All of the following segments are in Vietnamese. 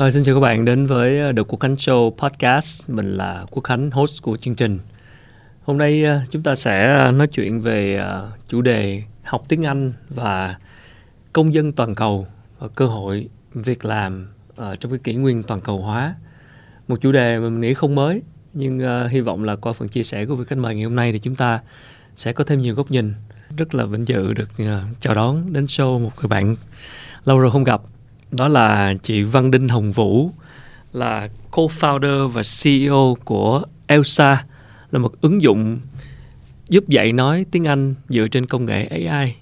À, xin chào các bạn đến với ờ, The Quốc Khánh Show Podcast. Mình là Quốc Khánh, host của chương trình. Hôm nay ờ, chúng ta sẽ nói chuyện về chủ đề học tiếng Anh và công dân toàn cầu và cơ hội việc làm trong cái kỷ nguyên toàn cầu hóa. Một chủ đề mà mình nghĩ không mới, nhưng hy vọng là qua phần chia sẻ của vị khách mời ngày hôm nay thì chúng ta sẽ có thêm nhiều góc nhìn. Rất là vinh dự được chào đón đến show một người bạn lâu rồi không gặp đó là chị Văn Đinh Hồng Vũ là co-founder và CEO của Elsa là một ứng dụng giúp dạy nói tiếng Anh dựa trên công nghệ AI.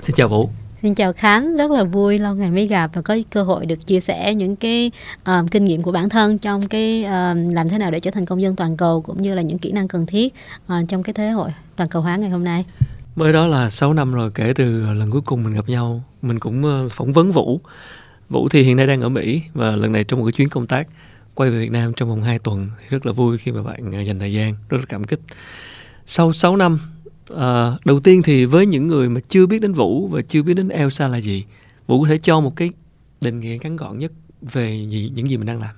Xin chào Vũ. Xin chào Khánh, rất là vui lâu ngày mới gặp và có cơ hội được chia sẻ những cái um, kinh nghiệm của bản thân trong cái um, làm thế nào để trở thành công dân toàn cầu cũng như là những kỹ năng cần thiết uh, trong cái thế hội toàn cầu hóa ngày hôm nay. Mới đó là 6 năm rồi kể từ lần cuối cùng mình gặp nhau, mình cũng uh, phỏng vấn Vũ. Vũ thì hiện nay đang ở Mỹ và lần này trong một cái chuyến công tác quay về Việt Nam trong vòng 2 tuần rất là vui khi mà bạn à, dành thời gian rất là cảm kích. Sau 6 năm à, đầu tiên thì với những người mà chưa biết đến Vũ và chưa biết đến Elsa là gì Vũ có thể cho một cái định nghĩa ngắn gọn nhất về gì, những gì mình đang làm?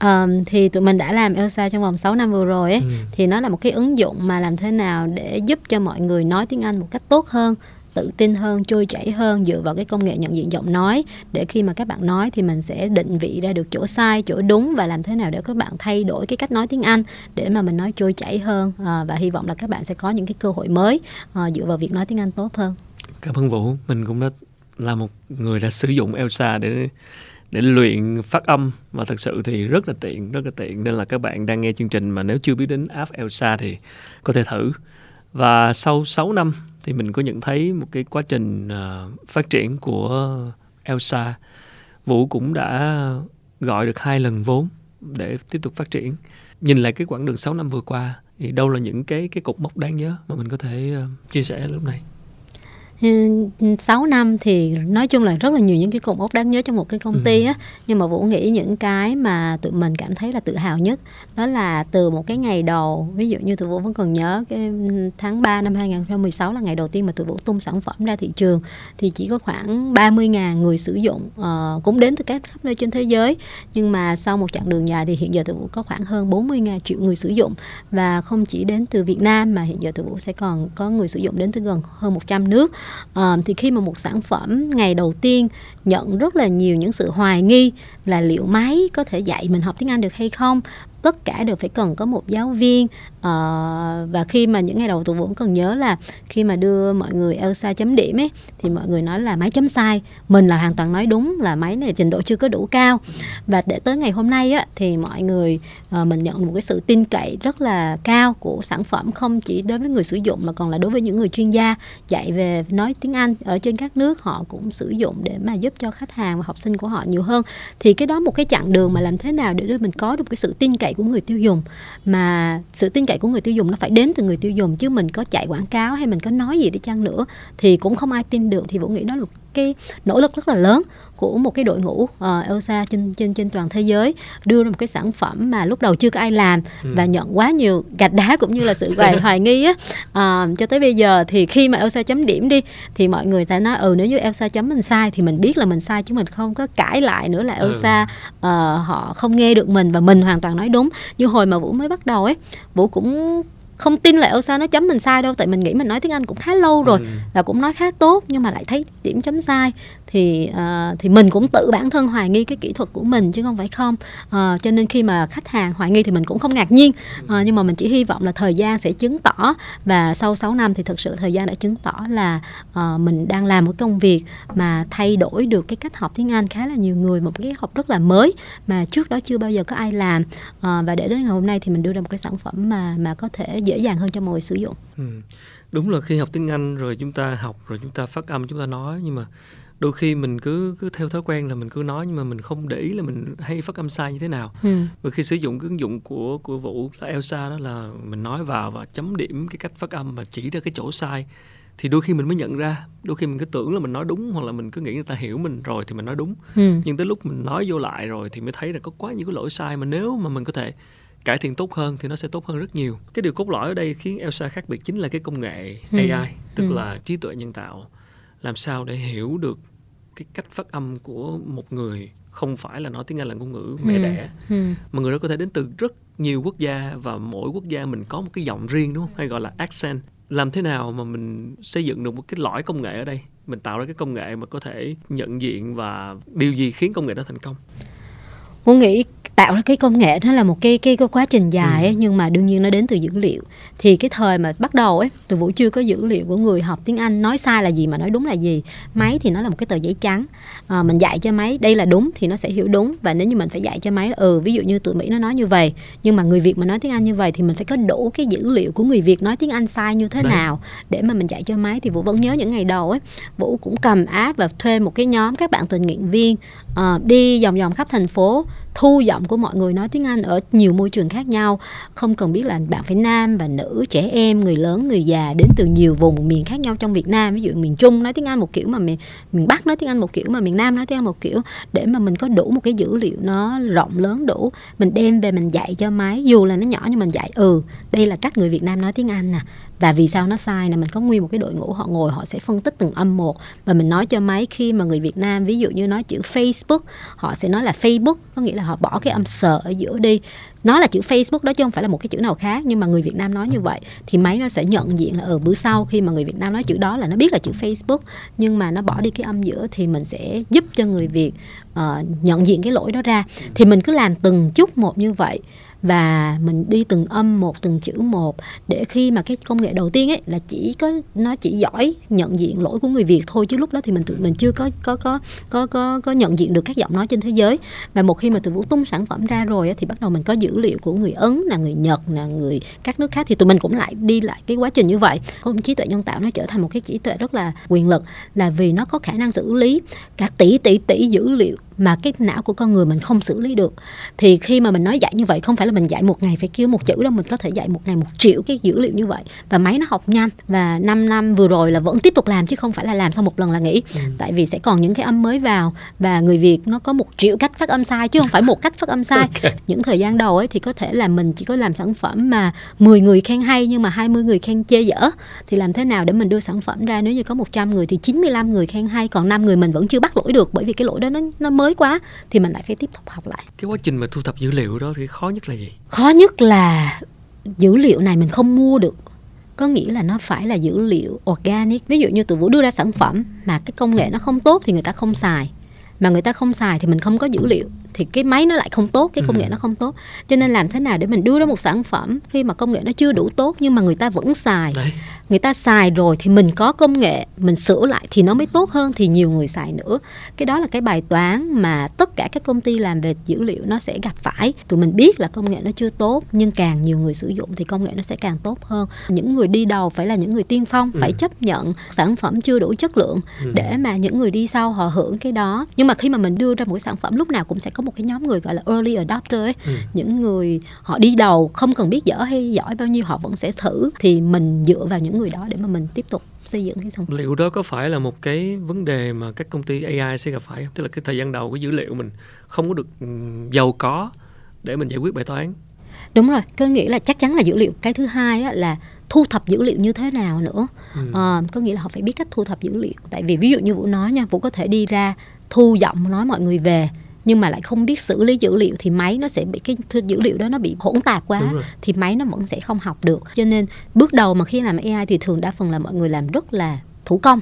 Um, thì tụi mình đã làm Elsa trong vòng 6 năm vừa rồi ấy, ừ. thì nó là một cái ứng dụng mà làm thế nào để giúp cho mọi người nói tiếng Anh một cách tốt hơn tự tin hơn trôi chảy hơn dựa vào cái công nghệ nhận diện giọng nói. Để khi mà các bạn nói thì mình sẽ định vị ra được chỗ sai chỗ đúng và làm thế nào để các bạn thay đổi cái cách nói tiếng Anh để mà mình nói trôi chảy hơn. À, và hy vọng là các bạn sẽ có những cái cơ hội mới à, dựa vào việc nói tiếng Anh tốt hơn. Cảm ơn Vũ. Mình cũng đã là một người đã sử dụng Elsa để để luyện phát âm và thật sự thì rất là tiện rất là tiện. Nên là các bạn đang nghe chương trình mà nếu chưa biết đến app Elsa thì có thể thử. Và sau 6 năm thì mình có nhận thấy một cái quá trình uh, phát triển của Elsa. Vũ cũng đã gọi được hai lần vốn để tiếp tục phát triển. Nhìn lại cái quãng đường 6 năm vừa qua thì đâu là những cái cái cột mốc đáng nhớ mà mình có thể uh, chia sẻ lúc này? 6 năm thì nói chung là rất là nhiều những cái cột mốc đáng nhớ trong một cái công ty á. Nhưng mà Vũ nghĩ những cái mà tụi mình cảm thấy là tự hào nhất đó là từ một cái ngày đầu ví dụ như tụi Vũ vẫn còn nhớ cái tháng 3 năm 2016 là ngày đầu tiên mà tụi Vũ tung sản phẩm ra thị trường thì chỉ có khoảng 30.000 người sử dụng uh, cũng đến từ các khắp nơi trên thế giới. Nhưng mà sau một chặng đường dài thì hiện giờ tụi Vũ có khoảng hơn 40.000 triệu người sử dụng và không chỉ đến từ Việt Nam mà hiện giờ tụi Vũ sẽ còn có người sử dụng đến từ gần hơn 100 nước à, thì khi mà một sản phẩm ngày đầu tiên nhận rất là nhiều những sự hoài nghi là liệu máy có thể dạy mình học tiếng Anh được hay không? Tất cả đều phải cần có một giáo viên. Uh, và khi mà những ngày đầu tụi vũ cũng cần nhớ là khi mà đưa mọi người Elsa chấm điểm ấy thì mọi người nói là máy chấm sai. Mình là hoàn toàn nói đúng là máy này trình độ chưa có đủ cao. Và để tới ngày hôm nay á thì mọi người uh, mình nhận một cái sự tin cậy rất là cao của sản phẩm không chỉ đối với người sử dụng mà còn là đối với những người chuyên gia dạy về nói tiếng Anh ở trên các nước. Họ cũng sử dụng để mà giúp cho khách hàng và học sinh của họ nhiều hơn. Thì cái đó một cái chặng đường mà làm thế nào để đưa mình có được cái sự tin cậy của người tiêu dùng. Mà sự tin cậy của người tiêu dùng nó phải đến từ người tiêu dùng, chứ mình có chạy quảng cáo hay mình có nói gì đi chăng nữa thì cũng không ai tin được. Thì vũ nghĩ đó là cái nỗ lực rất là lớn của một cái đội ngũ uh, Elsa trên trên trên toàn thế giới đưa ra một cái sản phẩm mà lúc đầu chưa có ai làm ừ. và nhận quá nhiều gạch đá cũng như là sự hoài hoài nghi á uh, cho tới bây giờ thì khi mà Elsa chấm điểm đi thì mọi người sẽ nói ừ nếu như Elsa chấm mình sai thì mình biết là mình sai chứ mình không có cãi lại nữa là. Elsa ừ. uh, họ không nghe được mình và mình hoàn toàn nói đúng như hồi mà Vũ mới bắt đầu ấy Vũ cũng không tin là Elsa nó chấm mình sai đâu tại mình nghĩ mình nói tiếng Anh cũng khá lâu rồi ừ. và cũng nói khá tốt nhưng mà lại thấy điểm chấm sai. Thì uh, thì mình cũng tự bản thân hoài nghi cái kỹ thuật của mình chứ không phải không. Uh, cho nên khi mà khách hàng hoài nghi thì mình cũng không ngạc nhiên. Uh, nhưng mà mình chỉ hy vọng là thời gian sẽ chứng tỏ và sau 6 năm thì thực sự thời gian đã chứng tỏ là uh, mình đang làm một công việc mà thay đổi được cái cách học tiếng Anh khá là nhiều người một cái học rất là mới mà trước đó chưa bao giờ có ai làm. Uh, và để đến ngày hôm nay thì mình đưa ra một cái sản phẩm mà mà có thể dễ dàng hơn cho mọi người sử dụng. Ừ. Đúng là khi học tiếng Anh rồi chúng ta học rồi chúng ta phát âm chúng ta nói nhưng mà đôi khi mình cứ cứ theo thói quen là mình cứ nói nhưng mà mình không để ý là mình hay phát âm sai như thế nào ừ. và khi sử dụng cái ứng dụng của của vũ là Elsa đó là mình nói vào và chấm điểm cái cách phát âm và chỉ ra cái chỗ sai thì đôi khi mình mới nhận ra đôi khi mình cứ tưởng là mình nói đúng hoặc là mình cứ nghĩ người ta hiểu mình rồi thì mình nói đúng ừ. nhưng tới lúc mình nói vô lại rồi thì mới thấy là có quá nhiều cái lỗi sai mà nếu mà mình có thể cải thiện tốt hơn thì nó sẽ tốt hơn rất nhiều cái điều cốt lõi ở đây khiến Elsa khác biệt chính là cái công nghệ ừ. AI tức ừ. là trí tuệ nhân tạo làm sao để hiểu được cái cách phát âm của một người không phải là nói tiếng Anh là ngôn ngữ mẹ Ừ. đẻ ừ. mà người đó có thể đến từ rất nhiều quốc gia và mỗi quốc gia mình có một cái giọng riêng đúng không hay gọi là accent làm thế nào mà mình xây dựng được một cái lõi công nghệ ở đây mình tạo ra cái công nghệ mà có thể nhận diện và điều gì khiến công nghệ đó thành công Muốn nghĩ tạo ra cái công nghệ nó là một cái cái, cái quá trình dài Ừ. ấy, nhưng mà đương nhiên nó đến từ dữ liệu. Thì cái thời mà bắt đầu ấy từ vũ chưa có dữ liệu của người học tiếng Anh nói sai là gì mà nói đúng là gì. Máy thì nó là một cái tờ giấy trắng. À, mình dạy cho máy đây là đúng thì nó sẽ hiểu đúng. Và nếu như mình phải dạy cho máy ừ ví dụ như tụi Mỹ nó nói như vậy nhưng mà người Việt mà nói tiếng Anh như vậy thì mình phải có đủ cái dữ liệu của người Việt nói tiếng Anh sai như thế Đấy. nào để mà mình dạy cho máy. Thì Vũ vẫn nhớ những ngày đầu ấy Vũ cũng cầm app và thuê một cái nhóm các bạn tình nguyện viên uh, đi vòng vòng khắp thành phố thu giọng của mọi người nói tiếng Anh ở nhiều môi trường khác nhau. Không cần biết là bạn phải nam và nữ trẻ em người lớn người già đến từ nhiều vùng miền khác nhau trong Việt Nam. Ví dụ miền Trung nói tiếng Anh một kiểu mà miền miền Bắc nói tiếng Anh một kiểu mà miền Nam nói tiếng Anh một kiểu. Để mà mình có đủ một cái dữ liệu nó rộng lớn đủ mình đem về mình dạy cho máy. Dù là nó nhỏ nhưng mình dạy ừ đây là cách người Việt Nam nói tiếng Anh nè và vì sao nó sai nè mình có nguyên một cái đội ngũ họ ngồi họ sẽ phân tích từng âm một. Và mình nói cho máy khi mà người Việt Nam ví dụ như nói chữ Facebook họ sẽ nói là Facebook có nghĩa là họ bỏ cái âm sờ ở giữa đi. Nó là chữ Facebook đó chứ không phải là một cái chữ nào khác nhưng mà người Việt Nam nói như vậy thì máy nó sẽ nhận diện là ở bữa sau khi mà người Việt Nam nói chữ đó là nó biết là chữ Facebook nhưng mà nó bỏ đi cái âm giữa thì mình sẽ giúp cho người Việt uh, nhận diện cái lỗi đó ra. Thì mình cứ làm từng chút một như vậy và mình đi từng âm một từng chữ một để khi mà cái công nghệ đầu tiên ấy là chỉ có nó chỉ giỏi nhận diện lỗi của người Việt thôi chứ lúc đó thì mình tụi mình chưa có có có có có, có nhận diện được các giọng nói trên thế giới. Và một khi mà tụi vũ tung sản phẩm ra rồi ấy, thì bắt đầu mình có dữ liệu của người ấn là người nhật là người các nước khác thì tụi mình cũng lại đi lại cái quá trình như vậy. Công trí tuệ nhân tạo nó trở thành một cái trí tuệ rất là quyền lực là vì nó có khả năng xử lý cả tỷ tỷ tỷ dữ liệu mà cái não của con người mình không xử lý được. Thì khi mà mình nói dạy như vậy không phải là mình dạy một ngày phải kêu một chữ đâu mình có thể dạy một ngày một triệu cái dữ liệu như vậy. Và máy nó học nhanh và 5 năm vừa rồi là vẫn tiếp tục làm chứ không phải là làm sau một lần là nghỉ. Tại vì sẽ còn những cái âm mới vào và người Việt nó có một triệu cách phát âm sai chứ không phải một cách phát âm sai. Ok. những thời gian đầu ấy thì có thể là mình chỉ có làm sản phẩm mà 10 người khen hay nhưng mà 20 người khen chê dở. Thì làm thế nào để mình đưa sản phẩm ra? Nếu như có 100 người thì 95 người khen hay còn 5 người mình vẫn chưa bắt lỗi được bởi vì cái lỗi đó nó nó mới quá thì mình lại phải tiếp tục học lại. Cái quá trình mà thu thập dữ liệu đó thì khó nhất là gì? Khó nhất là dữ liệu này mình không mua được. Có nghĩa là nó phải là dữ liệu organic. Ví dụ như tụi vũ đưa ra sản phẩm mà cái công nghệ nó không tốt thì người ta không xài. Mà người ta không xài thì mình không có dữ liệu thì cái máy nó lại không tốt cái công Ừ. nghệ nó không tốt. Cho nên làm thế nào để mình đưa ra một sản phẩm khi mà công nghệ nó chưa đủ tốt nhưng mà người ta vẫn xài? Đấy người ta xài rồi thì mình có công nghệ mình sửa lại thì nó mới tốt hơn thì nhiều người xài nữa cái đó là cái bài toán mà tất cả các công ty làm về dữ liệu nó sẽ gặp phải tụi mình biết là công nghệ nó chưa tốt nhưng càng nhiều người sử dụng thì công nghệ nó sẽ càng tốt hơn những người đi đầu phải là những người tiên phong phải Ừ. chấp nhận sản phẩm chưa đủ chất lượng Ừ. để mà những người đi sau họ hưởng cái đó nhưng mà khi mà mình đưa ra một cái sản phẩm lúc nào cũng sẽ có một cái nhóm người gọi là early adopter ấy Ừ. những người họ đi đầu không cần biết dở hay giỏi bao nhiêu họ vẫn sẽ thử thì mình dựa vào những người đó để mà mình tiếp tục xây dựng sản phẩm liệu đó có phải là một cái vấn đề mà các công ty AI sẽ gặp phải không? Tức là cái thời gian đầu cái dữ liệu mình không có được ừm, giàu có để mình giải quyết bài toán. Đúng rồi có nghĩa là chắc chắn là dữ liệu. Cái thứ hai á, là thu thập dữ liệu như thế nào nữa. Ừ. Ờ, có nghĩa là họ phải biết cách thu thập dữ liệu. Tại vì ví dụ như vũ nói nha vũ có thể đi ra thu giọng nói mọi người về nhưng mà lại không biết xử lý dữ liệu thì máy nó sẽ bị cái dữ liệu đó nó bị hỗn tạp quá thì máy nó vẫn sẽ không học được. Cho nên bước đầu mà khi làm AI thì thường đa phần là mọi người làm rất là thủ công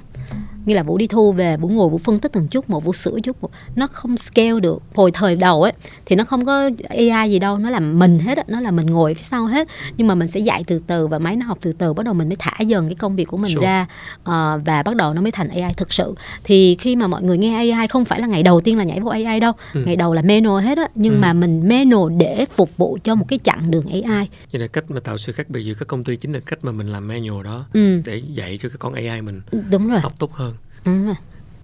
như là vũ đi thu về vũ ngồi vũ phân tích từng chút một vũ sửa chút một. Nó không scale được. Hồi thời đầu ấy thì nó không có AI gì đâu. Nó là mình hết á. Nó là mình ngồi phía sau hết. Nhưng mà mình sẽ dạy từ từ và máy nó học từ từ. Bắt đầu mình mới thả dần cái công việc của mình Sure. ra ờ, và bắt đầu nó mới thành AI thực sự. Thì khi mà mọi người nghe AI không phải là ngày đầu tiên là nhảy vô AI đâu. Ừ. ngày đầu là manual hết á. Nhưng Ừ. mà mình manual để phục vụ cho một cái chặng đường AI vậy là cách mà tạo sự khác biệt giữa các công ty chính là cách mà mình làm manual đó ừ, để dạy cho cái con AI mình. Đúng rồi. Học tốt hơn đúng rồi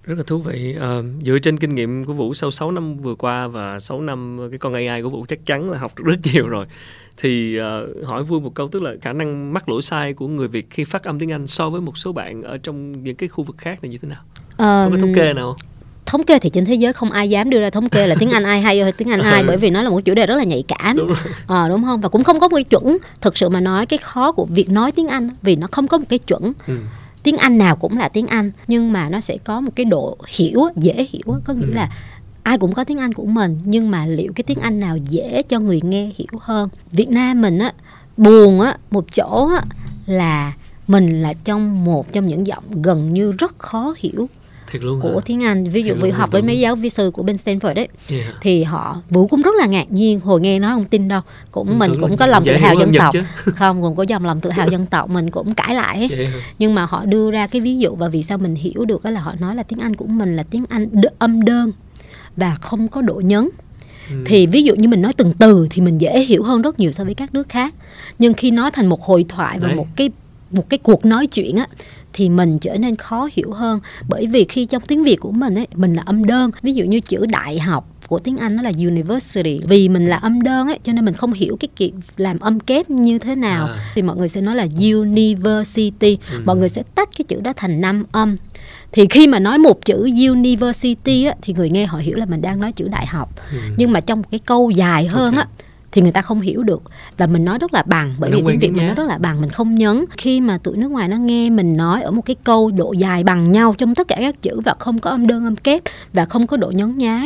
rất là thú vị. Ờ, dựa trên kinh nghiệm của Vũ sau 6 năm vừa qua và 6 năm cái con AI của Vũ chắc chắn là học được rất nhiều rồi. Thì ờ, hỏi vui một câu tức là khả năng mắc lỗi sai của người Việt khi phát âm tiếng Anh so với một số bạn ở trong những cái khu vực khác là như thế nào? Ờ, có cái thống kê nào không? thống kê thì trên thế giới không ai dám đưa ra thống kê là tiếng Anh ai hay hơn tiếng Anh ai Ừ. bởi vì nó là một chủ đề rất là nhạy cảm. Đúng Ờ, đúng không? Và cũng không có một cái chuẩn. Thực sự mà nói cái khó của việc nói tiếng Anh vì nó không có một cái chuẩn. Ừ. tiếng Anh nào cũng là tiếng Anh nhưng mà nó sẽ có một cái độ hiểu dễ hiểu. Có nghĩa Ừ. là ai cũng có tiếng Anh của mình nhưng mà liệu cái tiếng Anh nào dễ cho người nghe hiểu hơn? Việt Nam mình á buồn á một chỗ á là mình là trong một trong những giọng gần như rất khó hiểu Thiệt luôn của hả? tiếng Anh ví dụ vì luôn, học với mấy giáo vi sư của bên Stanford đấy Yeah. thì họ vũ cũng rất là ngạc nhiên hồi nghe nói không tin đâu cũng Ừ, mình cũng có lòng tự hào dân tộc không cũng có dòng lòng tự hào dân tộc mình cũng cãi lại ấy. Hả? nhưng mà họ đưa ra cái ví dụ và vì sao mình hiểu được là họ nói là tiếng Anh của mình là tiếng Anh đ- âm đơn và không có độ nhấn Ừ. thì ví dụ như mình nói từng từ thì mình dễ hiểu hơn rất nhiều so với các nước khác nhưng khi nói thành một hội thoại và Đấy. một cái một cái cuộc nói chuyện á thì mình trở nên khó hiểu hơn bởi vì khi trong tiếng Việt của mình ấy mình là âm đơn ví dụ như chữ đại học của tiếng Anh nó là university vì mình là âm đơn ấy cho nên mình không hiểu cái kiểu làm âm kép như thế nào À. thì mọi người sẽ nói là university Ừ. mọi người sẽ tách cái chữ đó thành năm âm thì khi mà nói một chữ university á, thì người nghe họ hiểu là mình đang nói chữ đại học Ừ. nhưng mà trong một cái câu dài hơn Ok. á thì người ta không hiểu được. Và mình nói rất là bằng bởi vì tiếng Việt mình nói rất là bằng mình không nhấn. Khi mà tụi nước ngoài nó nghe mình nói ở một cái câu độ dài bằng nhau trong tất cả các chữ và không có âm đơn âm kép và không có độ nhấn nhá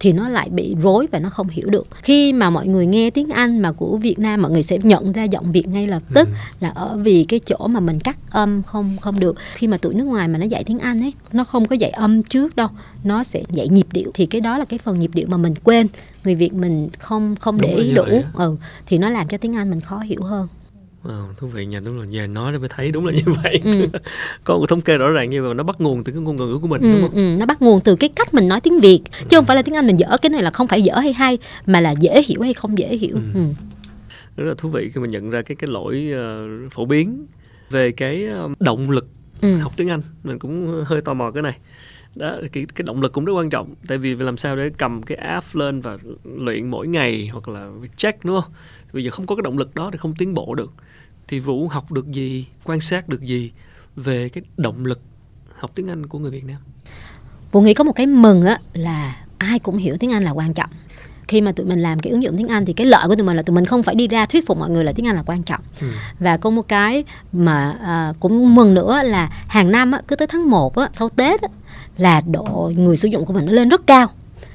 thì nó lại bị rối và nó không hiểu được. Khi mà mọi người nghe tiếng Anh mà của Việt Nam mọi người sẽ nhận ra giọng Việt ngay lập tức Ừ. là ở vì cái chỗ mà mình cắt âm không không được. Khi mà tụi nước ngoài mà nó dạy tiếng Anh ấy nó không có dạy âm trước đâu nó sẽ dạy nhịp điệu. Thì cái đó là cái phần nhịp điệu mà mình quên người Việt mình không không Đúng để ý đủ. vậy ừ thì nó làm cho tiếng Anh mình khó hiểu hơn. Wow, thú vị nha. Đúng là về nói để mới thấy đúng là như vậy. Ừ. có một thống kê rõ ràng như vậy nó bắt nguồn từ cái ngôn ngữ của mình đúng ừ, không? ừ, nó bắt nguồn từ cái cách mình nói tiếng Việt. Chứ không phải là tiếng Anh mình dở cái này là không phải dở hay hay mà là dễ hiểu hay không dễ hiểu. Ừ. ừ. rất là thú vị khi mà nhận ra cái cái lỗi ờ, phổ biến về cái ờ, động lực Ừ. học tiếng Anh. Mình cũng hơi tò mò cái này đó cái cái động lực cũng rất quan trọng. Tại vì làm sao để cầm cái app lên và luyện mỗi ngày hoặc là check đúng không? Bây giờ không có cái động lực đó thì không tiến bộ được. Thì vũ học được gì quan sát được gì về cái động lực học tiếng Anh của người Việt Nam? Vũ nghĩ có một cái mừng á là ai cũng hiểu tiếng Anh là quan trọng. Khi mà tụi mình làm cái ứng dụng tiếng Anh thì cái lợi của tụi mình là tụi mình không phải đi ra thuyết phục mọi người là tiếng Anh là quan trọng. Ừ. và có một cái mà à, cũng mừng nữa là hàng năm á, cứ tới tháng 1 á, sau Tết á, là độ người sử dụng của mình nó lên rất cao.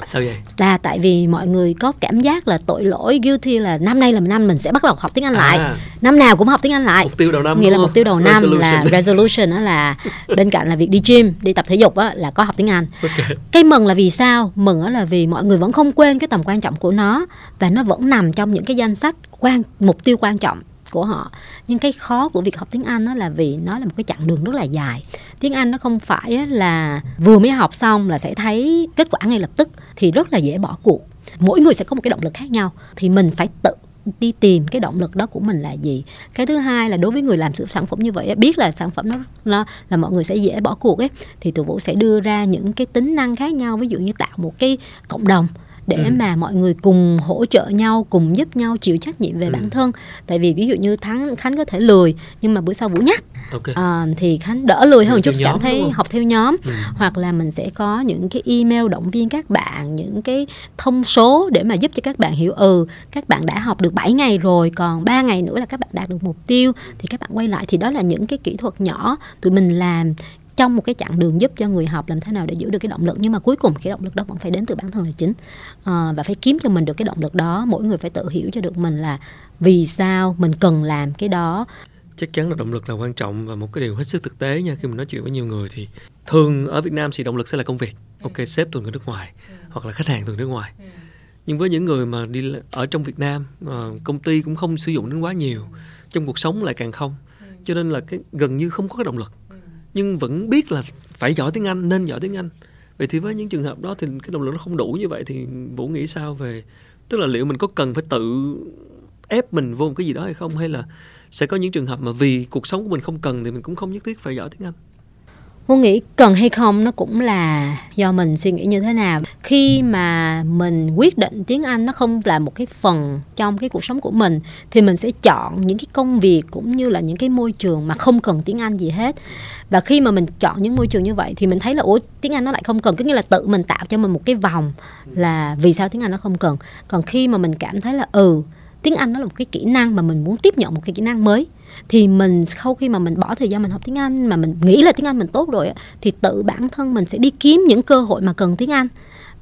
Sao vậy? Là tại vì mọi người có cảm giác là tội lỗi guilty là năm nay là năm mình sẽ bắt đầu học tiếng Anh lại. À. năm nào cũng học tiếng Anh lại. Mục tiêu đầu năm nghĩa là mục tiêu đầu năm Resolution. là resolution. đó là bên cạnh là việc đi gym đi tập thể dục á, là có học tiếng Anh. Ok. cái mừng là vì sao? Mừng đó là vì mọi người vẫn không quên cái tầm quan trọng của nó và nó vẫn nằm trong những cái danh sách quan mục tiêu quan trọng của họ. Nhưng cái khó của việc học tiếng Anh đó là vì nó là một cái chặng đường rất là dài. Tiếng Anh nó không phải là vừa mới học xong là sẽ thấy kết quả ngay lập tức thì rất là dễ bỏ cuộc. Mỗi người sẽ có một cái động lực khác nhau thì mình phải tự đi tìm cái động lực đó của mình là gì. Cái thứ hai là đối với người làm sự sản phẩm như vậy biết là sản phẩm nó, nó là mọi người sẽ dễ bỏ cuộc ấy thì tụi vũ sẽ đưa ra những cái tính năng khác nhau. Ví dụ như tạo một cái cộng đồng để Ừ. mà mọi người cùng hỗ trợ nhau cùng giúp nhau chịu trách nhiệm về Ừ. bản thân tại vì ví dụ như thắng khánh có thể lười nhưng mà bữa sau vũ nhắc ok à, thì khánh đỡ lười hơn Học chút cảm thấy học theo nhóm Ừ. hoặc là mình sẽ có những cái email động viên các bạn những cái thông số để mà giúp cho các bạn hiểu ừ các bạn đã học được 7 ngày rồi còn 3 ngày nữa là các bạn đạt được mục tiêu thì các bạn quay lại thì đó là những cái kỹ thuật nhỏ tụi mình làm trong một cái chặng đường giúp cho người học làm thế nào để giữ được cái động lực. Nhưng mà cuối cùng cái động lực đó vẫn phải đến từ bản thân là chính. Ờ, và phải kiếm cho mình được cái động lực đó. Mỗi người phải tự hiểu cho được mình là vì sao mình cần làm cái đó. Chắc chắn là động lực là quan trọng và một cái điều hết sức thực tế nha. Khi mình nói chuyện với nhiều người thì thường ở Việt Nam thì động lực sẽ là công việc. Ok sếp tuần ở nước ngoài hoặc là khách hàng tuần nước ngoài. Nhưng với những người mà đi ở trong Việt Nam ờ, công ty cũng không sử dụng đến quá nhiều trong cuộc sống lại càng không. Cho nên là cái gần như không có cái động lực nhưng vẫn biết là phải giỏi tiếng Anh, nên giỏi tiếng Anh. Vậy thì với những trường hợp đó thì cái động lực nó không đủ như vậy thì Vũ nghĩ sao về, tức là liệu mình có cần phải tự ép mình vô một cái gì đó hay không? Hay là sẽ có những trường hợp mà vì cuộc sống của mình không cần thì mình cũng không nhất thiết phải giỏi tiếng Anh? Cô nghĩ cần hay không nó cũng là do mình suy nghĩ như thế nào. Khi mà mình quyết định tiếng Anh nó không là một cái phần trong cái cuộc sống của mình thì mình sẽ chọn những cái công việc cũng như là những cái môi trường mà không cần tiếng Anh gì hết. Và khi mà mình chọn những môi trường như vậy thì mình thấy là ủa tiếng Anh nó lại không cần, có nghĩa là tự mình tạo cho mình một cái vòng là vì sao tiếng Anh nó không cần. Còn khi mà mình cảm thấy là ừ tiếng Anh nó là một cái kỹ năng mà mình muốn tiếp nhận một cái kỹ năng mới. Thì mình sau khi mà mình bỏ thời gian mình học tiếng Anh mà mình nghĩ là tiếng Anh mình tốt rồi thì tự bản thân mình sẽ đi kiếm những cơ hội mà cần tiếng Anh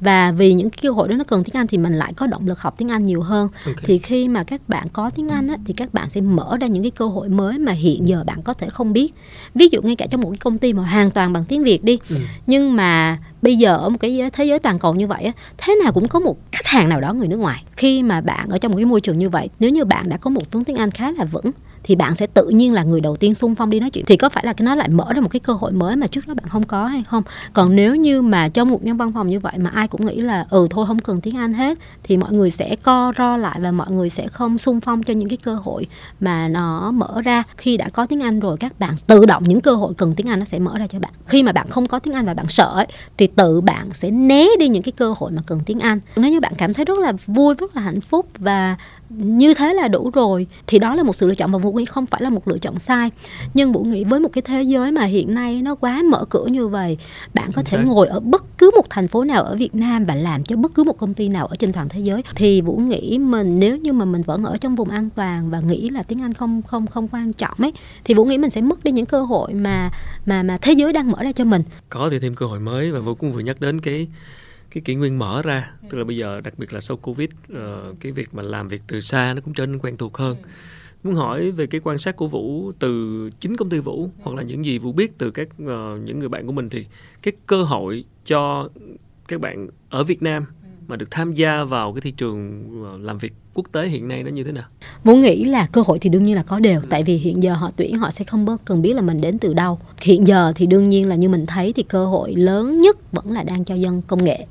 và vì những cơ hội đó nó cần tiếng Anh thì mình lại có động lực học tiếng Anh nhiều hơn okay. thì khi mà các bạn có tiếng Anh á, thì các bạn sẽ mở ra những cái cơ hội mới mà hiện giờ bạn có thể không biết ví dụ ngay cả trong một cái công ty mà hoàn toàn bằng tiếng Việt đi ừ. nhưng mà bây giờ ở một cái thế giới toàn cầu như vậy á, thế nào cũng có một khách hàng nào đó người nước ngoài khi mà bạn ở trong một cái môi trường như vậy nếu như bạn đã có một vốn tiếng Anh khá là vững thì bạn sẽ tự nhiên là người đầu tiên xung phong đi nói chuyện. Thì có phải là cái nó lại mở ra một cái cơ hội mới mà trước đó bạn không có hay không? Còn nếu như mà trong một nhân văn phòng như vậy mà ai cũng nghĩ là ừ thôi không cần tiếng Anh hết thì mọi người sẽ co ro lại và mọi người sẽ không xung phong cho những cái cơ hội mà nó mở ra. Khi đã có tiếng Anh rồi các bạn tự động những cơ hội cần tiếng Anh nó sẽ mở ra cho bạn. Khi mà bạn không có tiếng Anh và bạn sợ ấy, thì tự bạn sẽ né đi những cái cơ hội mà cần tiếng Anh. Nếu như bạn cảm thấy rất là vui rất là hạnh phúc và như thế là đủ rồi thì đó là một sự lựa chọn và vũ nghĩ không phải là một lựa chọn sai. Nhưng vũ nghĩ với một cái thế giới mà hiện nay nó quá mở cửa như vậy bạn có thể ngồi ở bất cứ một thành phố nào ở Việt Nam và làm cho bất cứ một công ty nào ở trên toàn thế giới. Thì vũ nghĩ mình nếu như mà mình vẫn ở trong vùng an toàn và nghĩ là tiếng Anh không không không quan trọng ấy thì vũ nghĩ mình sẽ mất đi những cơ hội mà mà mà thế giới đang mở ra cho mình. Có thì thêm cơ hội mới và vũ cũng vừa nhắc đến cái cái kỷ nguyên mở ra. Tức là bây giờ đặc biệt là sau covid uh, cái việc mà làm việc từ xa nó cũng trở nên quen thuộc hơn. Muốn hỏi về cái quan sát của vũ từ chính công ty vũ hoặc là những gì vũ biết từ các uh, những người bạn của mình thì cái cơ hội cho các bạn ở việt nam mà được tham gia vào cái thị trường ờ, làm việc quốc tế hiện nay nó như thế nào? Vũ nghĩ là cơ hội thì đương nhiên là có đều tại vì hiện giờ họ tuyển họ sẽ không cần biết là mình đến từ đâu. Hiện giờ thì đương nhiên là như mình thấy thì cơ hội lớn nhất vẫn là đang cho dân công nghệ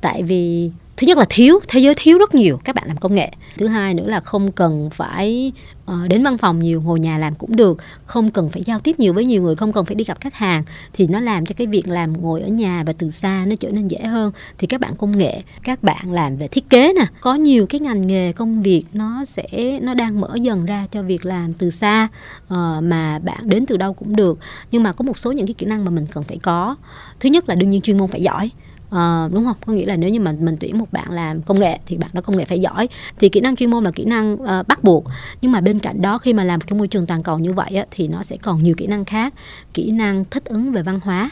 tại vì thứ nhất là thiếu thế giới thiếu rất nhiều các bạn làm công nghệ. Thứ hai nữa là không cần phải uh, đến văn phòng nhiều ngồi nhà làm cũng được. Không cần phải giao tiếp nhiều với nhiều người không cần phải đi gặp khách hàng. Thì nó làm cho cái việc làm ngồi ở nhà và từ xa nó trở nên dễ hơn. Thì các bạn công nghệ các bạn làm về thiết kế nè có nhiều cái ngành nghề công việc nó sẽ nó đang mở dần ra cho việc làm từ xa uh, mà bạn đến từ đâu cũng được. Nhưng mà có một số những cái kỹ năng mà mình cần phải có. Thứ nhất là đương nhiên chuyên môn phải giỏi à, đúng không? Có nghĩa là nếu như mà mình tuyển một bạn làm công nghệ thì bạn đó công nghệ phải giỏi. Thì kỹ năng chuyên môn là kỹ năng uh, bắt buộc. Nhưng mà bên cạnh đó khi mà làm trong môi trường toàn cầu như vậy á, thì nó sẽ còn nhiều kỹ năng khác. Kỹ năng thích ứng về văn hóa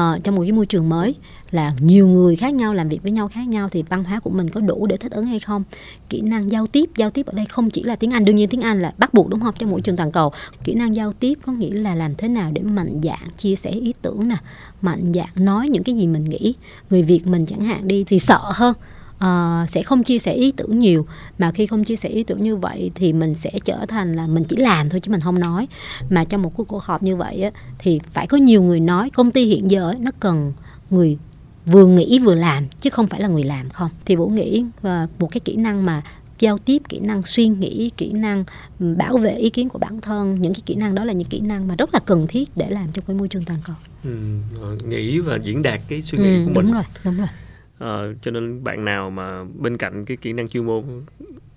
uh, trong một cái môi trường mới là nhiều người khác nhau làm việc với nhau khác nhau thì văn hóa của mình có đủ để thích ứng hay không? Kỹ năng giao tiếp giao tiếp ở đây không chỉ là tiếng anh đương nhiên tiếng anh là bắt buộc đúng không? Trong mỗi trường toàn cầu. Kỹ năng giao tiếp có nghĩa là làm thế nào để mạnh dạng chia sẻ ý tưởng nè mạnh dạng nói những cái gì mình nghĩ. Người việt mình chẳng hạn đi thì sợ hơn uh, sẽ không chia sẻ ý tưởng nhiều. Mà khi không chia sẻ ý tưởng như vậy thì mình sẽ trở thành là mình chỉ làm thôi chứ mình không nói. Mà trong một cuộc họp như vậy á, thì phải có nhiều người nói. Công ty hiện giờ ấy, nó cần người vừa nghĩ vừa làm chứ không phải là người làm không. Thì vũ nghĩ và một cái kỹ năng mà giao tiếp kỹ năng suy nghĩ kỹ năng bảo vệ ý kiến của bản thân những cái kỹ năng đó là những kỹ năng mà rất là cần thiết để làm cho cái môi trường toàn cầu. Ừ, ờ, nghĩ và diễn đạt cái suy nghĩ ừ, của mình. đúng rồi đúng rồi à, cho nên bạn nào mà bên cạnh cái kỹ năng chuyên môn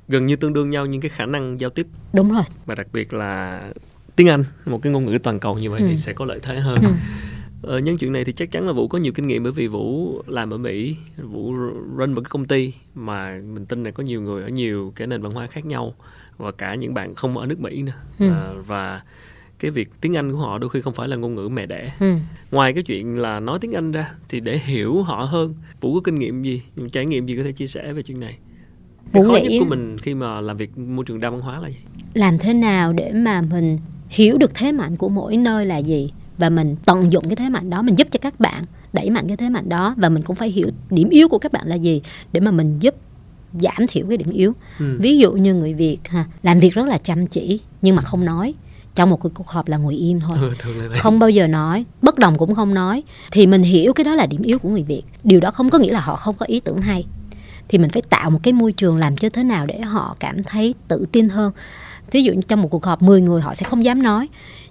gần như tương đương nhau những cái khả năng giao tiếp đúng rồi và đặc biệt là tiếng anh một cái ngôn ngữ toàn cầu như vậy ừ. thì sẽ có lợi thế hơn ừ Ờ, nhân chuyện này thì chắc chắn là Vũ có nhiều kinh nghiệm bởi vì Vũ làm ở Mỹ, Vũ run một cái công ty mà mình tin là có nhiều người ở nhiều cái nền văn hóa khác nhau và cả những bạn không ở nước Mỹ nữa. Ừ. À, và cái việc tiếng Anh của họ đôi khi không phải là ngôn ngữ mẹ đẻ. Ừ. Ngoài cái chuyện là nói tiếng Anh ra thì để hiểu họ hơn, Vũ có kinh nghiệm gì, trải nghiệm gì có thể chia sẻ về chuyện này? Vũ khó nghĩ... nhất của mình khi mà làm việc môi trường đa văn hóa là gì? Làm thế nào để mà mình hiểu được thế mạnh của mỗi nơi là gì và mình tận dụng cái thế mạnh đó mình giúp cho các bạn đẩy mạnh cái thế mạnh đó và mình cũng phải hiểu điểm yếu của các bạn là gì để mà mình giúp giảm thiểu cái điểm yếu ừ. ví dụ như người việt ha làm việc rất là chăm chỉ nhưng mà không nói trong một cuộc họp là ngồi im thôi. Ừ, không bao giờ nói bất đồng cũng không nói. Thì mình hiểu cái đó là điểm yếu của người việt. Điều đó không có nghĩa là họ không có ý tưởng hay. Thì mình phải tạo một cái môi trường làm cho thế nào để họ cảm thấy tự tin hơn. Ví dụ trong một cuộc họp 10 người họ sẽ không dám nói.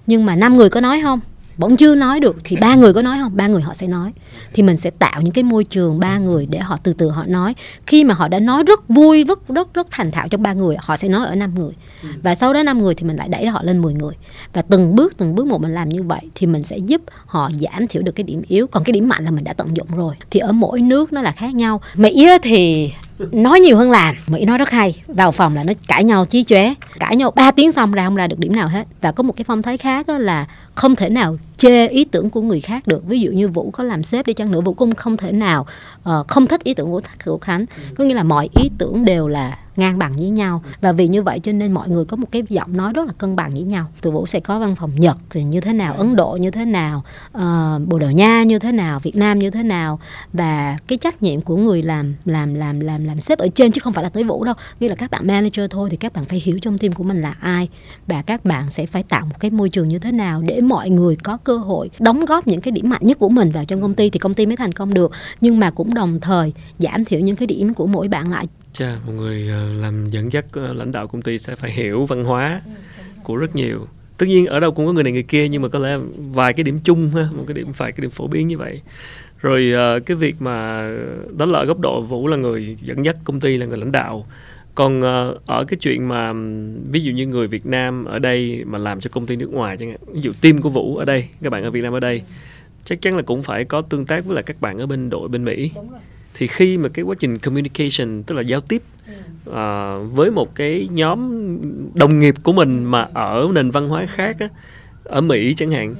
Nhưng mà năm người có nói không vẫn chưa nói được thì ba người có nói không? Ba người họ sẽ nói. Thì mình sẽ tạo những cái môi trường ba người để họ từ từ họ nói. Khi mà họ đã nói rất vui rất rất rất thành thạo trong ba người họ sẽ nói ở năm người. Ừ. và sau đó năm người thì mình lại đẩy họ lên 10 người. Và từng bước từng bước một mình làm như vậy thì mình sẽ giúp họ giảm thiểu được cái điểm yếu. Còn cái điểm mạnh là mình đã tận dụng rồi. Thì ở mỗi nước nó là khác nhau. Mỹ thì nói nhiều hơn làm mỹ nói rất hay. Vào phòng là nó cãi nhau chí chóe. Cãi nhau 3 tiếng xong ra không ra được điểm nào hết. Và có một cái phong thái khác là không thể nào chê ý tưởng của người khác được. Ví dụ như vũ có làm sếp đi chăng nữa vũ cũng không thể nào uh, không thích ý tưởng của, của khánh. Có nghĩa là mọi ý tưởng đều là ngang bằng với nhau. Và vì như vậy cho nên mọi người có một cái giọng nói rất là cân bằng với nhau. Tụi vũ sẽ có văn phòng nhật thì như thế nào ấn độ như thế nào uh, bồ đào nha như thế nào việt nam như thế nào. Và cái trách nhiệm của người làm làm làm làm làm sếp ở trên chứ không phải là tới vũ đâu. Như là các bạn manager thôi thì các bạn phải hiểu trong team của mình là ai. Và các bạn sẽ phải tạo một cái môi trường như thế nào để mọi người có cơ hội đóng góp những cái điểm mạnh nhất của mình vào trong công ty thì công ty mới thành công được. Nhưng mà cũng đồng thời giảm thiểu những cái điểm của mỗi bạn lại Chà, một người ờ, làm dẫn dắt ờ, lãnh đạo công ty sẽ phải hiểu văn hóa của rất nhiều. Tất nhiên ở đâu cũng có người này người kia nhưng mà có lẽ vài cái điểm chung ha, một cái điểm vài cái điểm phổ biến như vậy. Rồi ờ, cái việc mà đó là ở góc độ Vũ là người dẫn dắt công ty là người lãnh đạo. Còn ở cái chuyện mà ví dụ như người Việt Nam ở đây mà làm cho công ty nước ngoài chẳng hạn, ví dụ team của Vũ ở đây, các bạn ở Việt Nam ở đây chắc chắn là cũng phải có tương tác với là các bạn ở bên đội bên Mỹ. Đúng rồi thì khi mà cái quá trình communication tức là giao tiếp uh, với một cái nhóm đồng nghiệp của mình mà ở nền văn hóa khác á, ở Mỹ chẳng hạn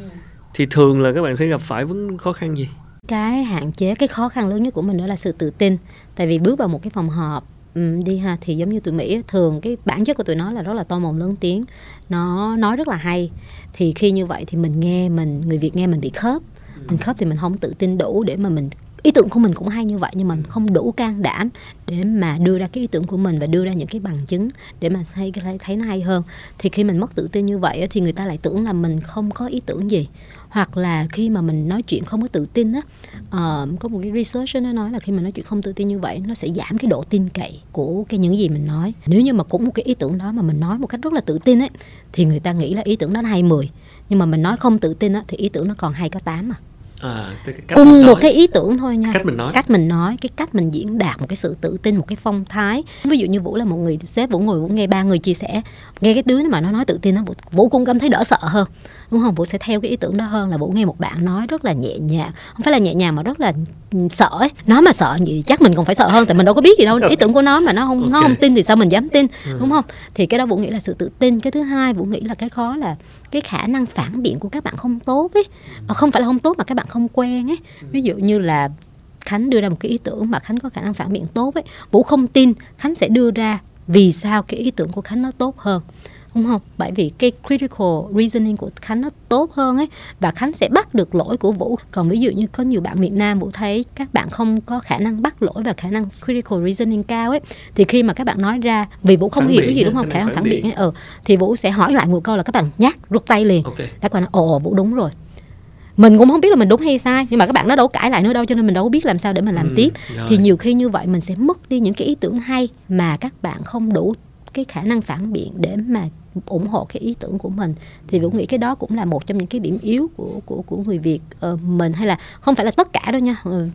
thì thường là các bạn sẽ gặp phải vấn khó khăn gì? Cái hạn chế cái khó khăn lớn nhất của mình đó là sự tự tin. Tại vì bước vào một cái phòng họp um, đi ha thì giống như tụi Mỹ thường cái bản chất của tụi nó là rất là to mồm lớn tiếng. Nó nói rất là hay. Thì khi như vậy thì mình nghe mình người Việt nghe mình bị khớp. Mình khớp thì mình không tự tin đủ để mà mình ý tưởng của mình cũng hay như vậy nhưng mà không đủ can đảm để mà đưa ra cái ý tưởng của mình và đưa ra những cái bằng chứng để mà thấy thấy, thấy nó hay hơn. Thì khi mình mất tự tin như vậy thì người ta lại tưởng là mình không có ý tưởng gì. Hoặc là khi mà mình nói chuyện không có tự tin á uh, có một cái research nó nói là khi mà nói chuyện không tự tin như vậy nó sẽ giảm cái độ tin cậy của cái những gì mình nói. Nếu như mà cũng một cái ý tưởng đó mà mình nói một cách rất là tự tin ấy thì người ta nghĩ là ý tưởng đó nó hay 10 nhưng mà mình nói không tự tin á thì ý tưởng nó còn hay có 8 à À, cùng một cái ý tưởng thôi nha. Cách mình nói. Cách mình nói cái cách mình diễn đạt một cái sự tự tin một cái phong thái. Ví dụ như vũ là một người sếp vũ ngồi vũ nghe ba người chia sẻ nghe cái đứa mà nó nói tự tin nó vũ cũng cảm thấy đỡ sợ hơn đúng không? Vũ sẽ theo cái ý tưởng đó hơn là vũ nghe một bạn nói rất là nhẹ nhàng. Không phải là nhẹ nhàng mà rất là sợ ấy. Nó mà sợ gì chắc mình còn phải sợ hơn tại mình đâu có biết gì đâu. Ý tưởng của nó mà nó không okay. nó không tin thì sao mình dám tin ừ. đúng không? Thì cái đó vũ nghĩ là sự tự tin. Cái thứ hai vũ nghĩ là cái khó là cái khả năng phản biện của các bạn không tốt ấy. Ừ. không phải là không tốt mà các bạn không quen ấy. Ừ. ví dụ như là khánh đưa ra một cái ý tưởng mà khánh có khả năng phản biện tốt ấy. Vũ không tin khánh sẽ đưa ra vì sao cái ý tưởng của khánh nó tốt hơn đúng không? Bởi vì cái critical reasoning của khánh nó tốt hơn ấy và khánh sẽ bắt được lỗi của vũ. Còn ví dụ như có nhiều bạn việt nam vũ thấy các bạn không có khả năng bắt lỗi và khả năng critical reasoning cao ấy thì khi mà các bạn nói ra vì vũ không phản hiểu cái gì đúng không? khả năng phản biện ấy ừ thì vũ sẽ hỏi lại một câu là các bạn nhát rút tay liền. Okay. các bạn nói ồ vũ đúng rồi. Mình cũng không biết là mình đúng hay sai nhưng mà các bạn nó đâu cãi lại nữa đâu cho nên mình đâu có biết làm sao để mình làm ừ, tiếp. Rồi. thì nhiều khi như vậy mình sẽ mất đi những cái ý tưởng hay mà các bạn không đủ cái khả năng phản biện để mà ủng hộ cái ý tưởng của mình thì vũ nghĩ cái đó cũng là một trong những cái điểm yếu của của của người việt ờ, mình hay là không phải là tất cả đâu nha ờ,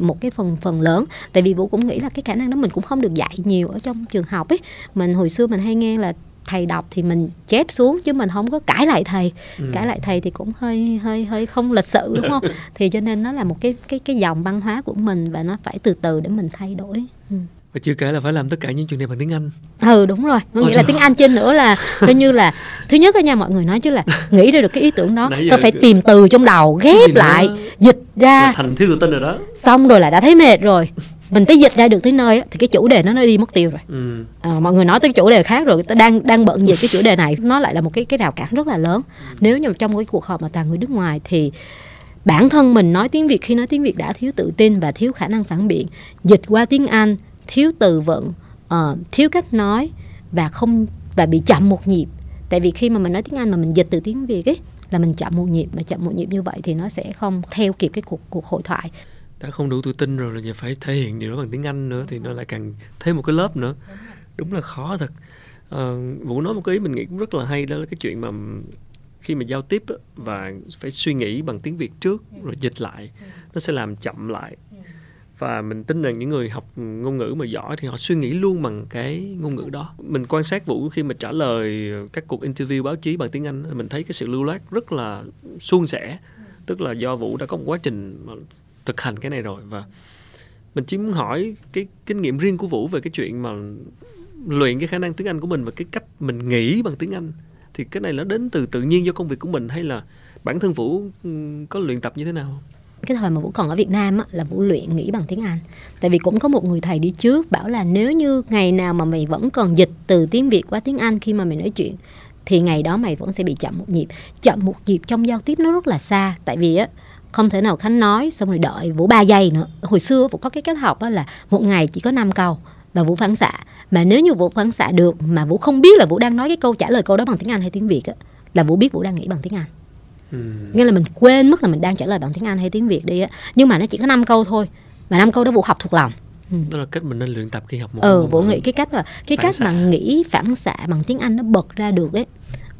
một cái phần phần lớn. Tại vì vũ cũng nghĩ là cái khả năng đó mình cũng không được dạy nhiều ở trong trường học ấy. Mình hồi xưa mình hay nghe là thầy đọc thì mình chép xuống chứ mình không có cãi lại thầy. Ừ. cãi lại thầy thì cũng hơi hơi hơi không lịch sự đúng không? Thì cho nên nó là một cái cái cái dòng văn hóa của mình và nó phải từ từ để mình thay đổi. Ừ và chưa kể là phải làm tất cả những chuyện này bằng tiếng Anh. Ừ đúng rồi. Có nghĩa là tiếng Anh trên nữa là coi như là thứ nhất đó nha mọi người nói chứ là nghĩ ra được cái ý tưởng đó. Tôi phải tìm từ trong đầu ghép lại đó. dịch ra. Thành thiếu tự tin rồi đó. Xong rồi là đã thấy mệt rồi. Mình tới dịch ra được tới nơi thì cái chủ đề nó nó đi mất tiêu rồi. Ừ. à, mọi người nói tới chủ đề khác rồi ta đang đang bận về cái chủ đề này. Nó lại là một cái cái rào cản rất là lớn. Ừ. nếu như trong cái cuộc họp mà toàn người nước ngoài thì bản thân mình nói tiếng việt khi nói tiếng việt đã thiếu tự tin và thiếu khả năng phản biện dịch qua tiếng anh thiếu từ vựng uh, thiếu cách nói và không và bị chậm một nhịp. Tại vì khi mà mình nói tiếng anh mà mình dịch từ tiếng việt ấy là mình chậm một nhịp mà chậm một nhịp như vậy thì nó sẽ không theo kịp cái cuộc cuộc hội thoại. Đã không đủ tự tin rồi là giờ phải thể hiện điều đó bằng tiếng anh nữa thì nó lại càng thêm một cái lớp nữa. Đúng là khó thật. À, vũ nói một cái ý mình nghĩ cũng rất là hay đó là cái chuyện mà khi mà giao tiếp và phải suy nghĩ bằng tiếng việt trước rồi dịch lại nó sẽ làm chậm lại và mình tin rằng những người học ngôn ngữ mà giỏi thì họ suy nghĩ luôn bằng cái ngôn ngữ đó. Mình quan sát vũ khi mà trả lời các cuộc interview báo chí bằng tiếng anh, mình thấy cái sự lưu loát rất là suôn sẻ. Tức là do vũ đã có một quá trình thực hành cái này rồi. Và mình chỉ muốn hỏi cái kinh nghiệm riêng của vũ về cái chuyện mà luyện cái khả năng tiếng anh của mình và cái cách mình nghĩ bằng tiếng anh. Thì cái này nó đến từ tự nhiên do công việc của mình hay là bản thân vũ ừ, có luyện tập như thế nào? Cái thời mà vũ còn ở việt nam á, là vũ luyện nghĩ bằng tiếng anh. Tại vì cũng có một người thầy đi trước bảo là nếu như ngày nào mà mày vẫn còn dịch từ tiếng việt qua tiếng anh khi mà mày nói chuyện thì ngày đó mày vẫn sẽ bị chậm một nhịp. Chậm một nhịp trong giao tiếp nó rất là xa. Tại vì á không thể nào khánh nói xong rồi đợi vũ 3 giây nữa. Hồi xưa vũ có cái cách học á là một ngày chỉ có 5 câu và vũ phản xạ. Mà nếu như vũ phản xạ được mà vũ không biết là vũ đang nói cái câu trả lời câu đó bằng tiếng anh hay tiếng việt á là vũ biết vũ đang nghĩ bằng tiếng anh ừ. nghĩa là mình quên mất là mình đang trả lời bằng tiếng anh hay tiếng việt đi á nhưng mà nó chỉ có 5 câu thôi mà năm câu đó vũ học thuộc lòng Ừ. đó là cách mình nên luyện tập khi học một ừ vũ nghĩ cái cách là cái cách xạ. mà nghĩ phản xạ bằng tiếng anh nó bật ra được ấy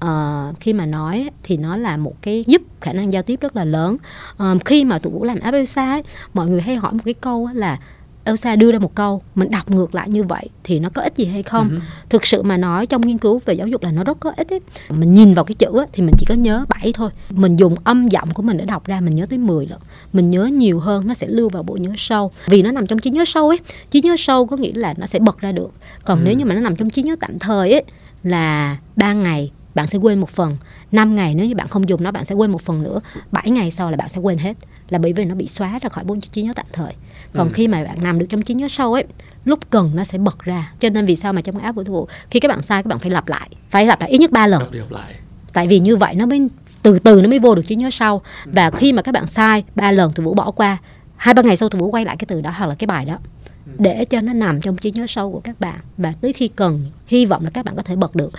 uh, khi mà nói thì nó là một cái giúp khả năng giao tiếp rất là lớn uh, khi mà tụi vũ làm áp ấy, mọi người hay hỏi một cái câu là Elsa đưa ra một câu mình đọc ngược lại như vậy thì nó có ích gì hay không? Uh-huh. thực sự mà nói trong nghiên cứu về giáo dục là nó rất có ích ấy. mình nhìn vào cái chữ ấy, thì mình chỉ có nhớ 7 thôi. Mình dùng âm giọng của mình để đọc ra mình nhớ tới 10 lận mình nhớ nhiều hơn nó sẽ lưu vào bộ nhớ sâu. Vì nó nằm trong trí nhớ sâu ấy. Trí nhớ sâu có nghĩa là nó sẽ bật ra được. Còn uh-huh. nếu như mà nó nằm trong trí nhớ tạm thời ấy là ba ngày bạn sẽ quên một phần 5 ngày nếu như bạn không dùng nó bạn sẽ quên một phần nữa. 7 ngày sau là bạn sẽ quên hết là bởi vì nó bị xóa ra khỏi bốn trí nhớ tạm thời. Còn ừ. khi mà bạn nằm được trong trí nhớ sâu ấy lúc cần nó sẽ bật ra. Cho nên vì sao mà trong áp của vụ khi các bạn sai các bạn phải lặp lại phải lặp lại ít nhất 3 lần. Lặp lại. tại vì như vậy nó mới từ từ nó mới vô được trí nhớ sâu. Và khi mà các bạn sai ba lần thì vũ bỏ qua. Hai ba ngày sau thì vũ quay lại cái từ đó hoặc là cái bài đó. Ừ. để cho nó nằm trong trí nhớ sâu của các bạn. Và tới khi cần hy vọng là các bạn có thể bật được.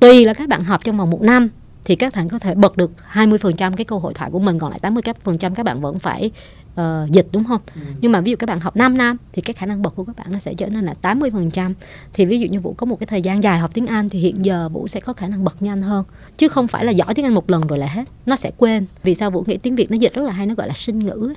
Tùy là các bạn học trong vòng một năm thì các bạn có thể bật được 20% cái câu hội thoại của mình còn lại 80 phần trăm các bạn vẫn phải uh, dịch đúng không? Ừ. Nhưng mà ví dụ các bạn học 5 năm thì cái khả năng bật của các bạn nó sẽ trở nên là 80%. Thì ví dụ như Vũ có một cái thời gian dài học tiếng Anh thì hiện giờ Vũ sẽ có khả năng bật nhanh hơn. Chứ không phải là giỏi tiếng Anh một lần rồi là hết. Nó sẽ quên. Vì sao Vũ nghĩ tiếng Việt nó dịch rất là hay nó gọi là sinh ngữ.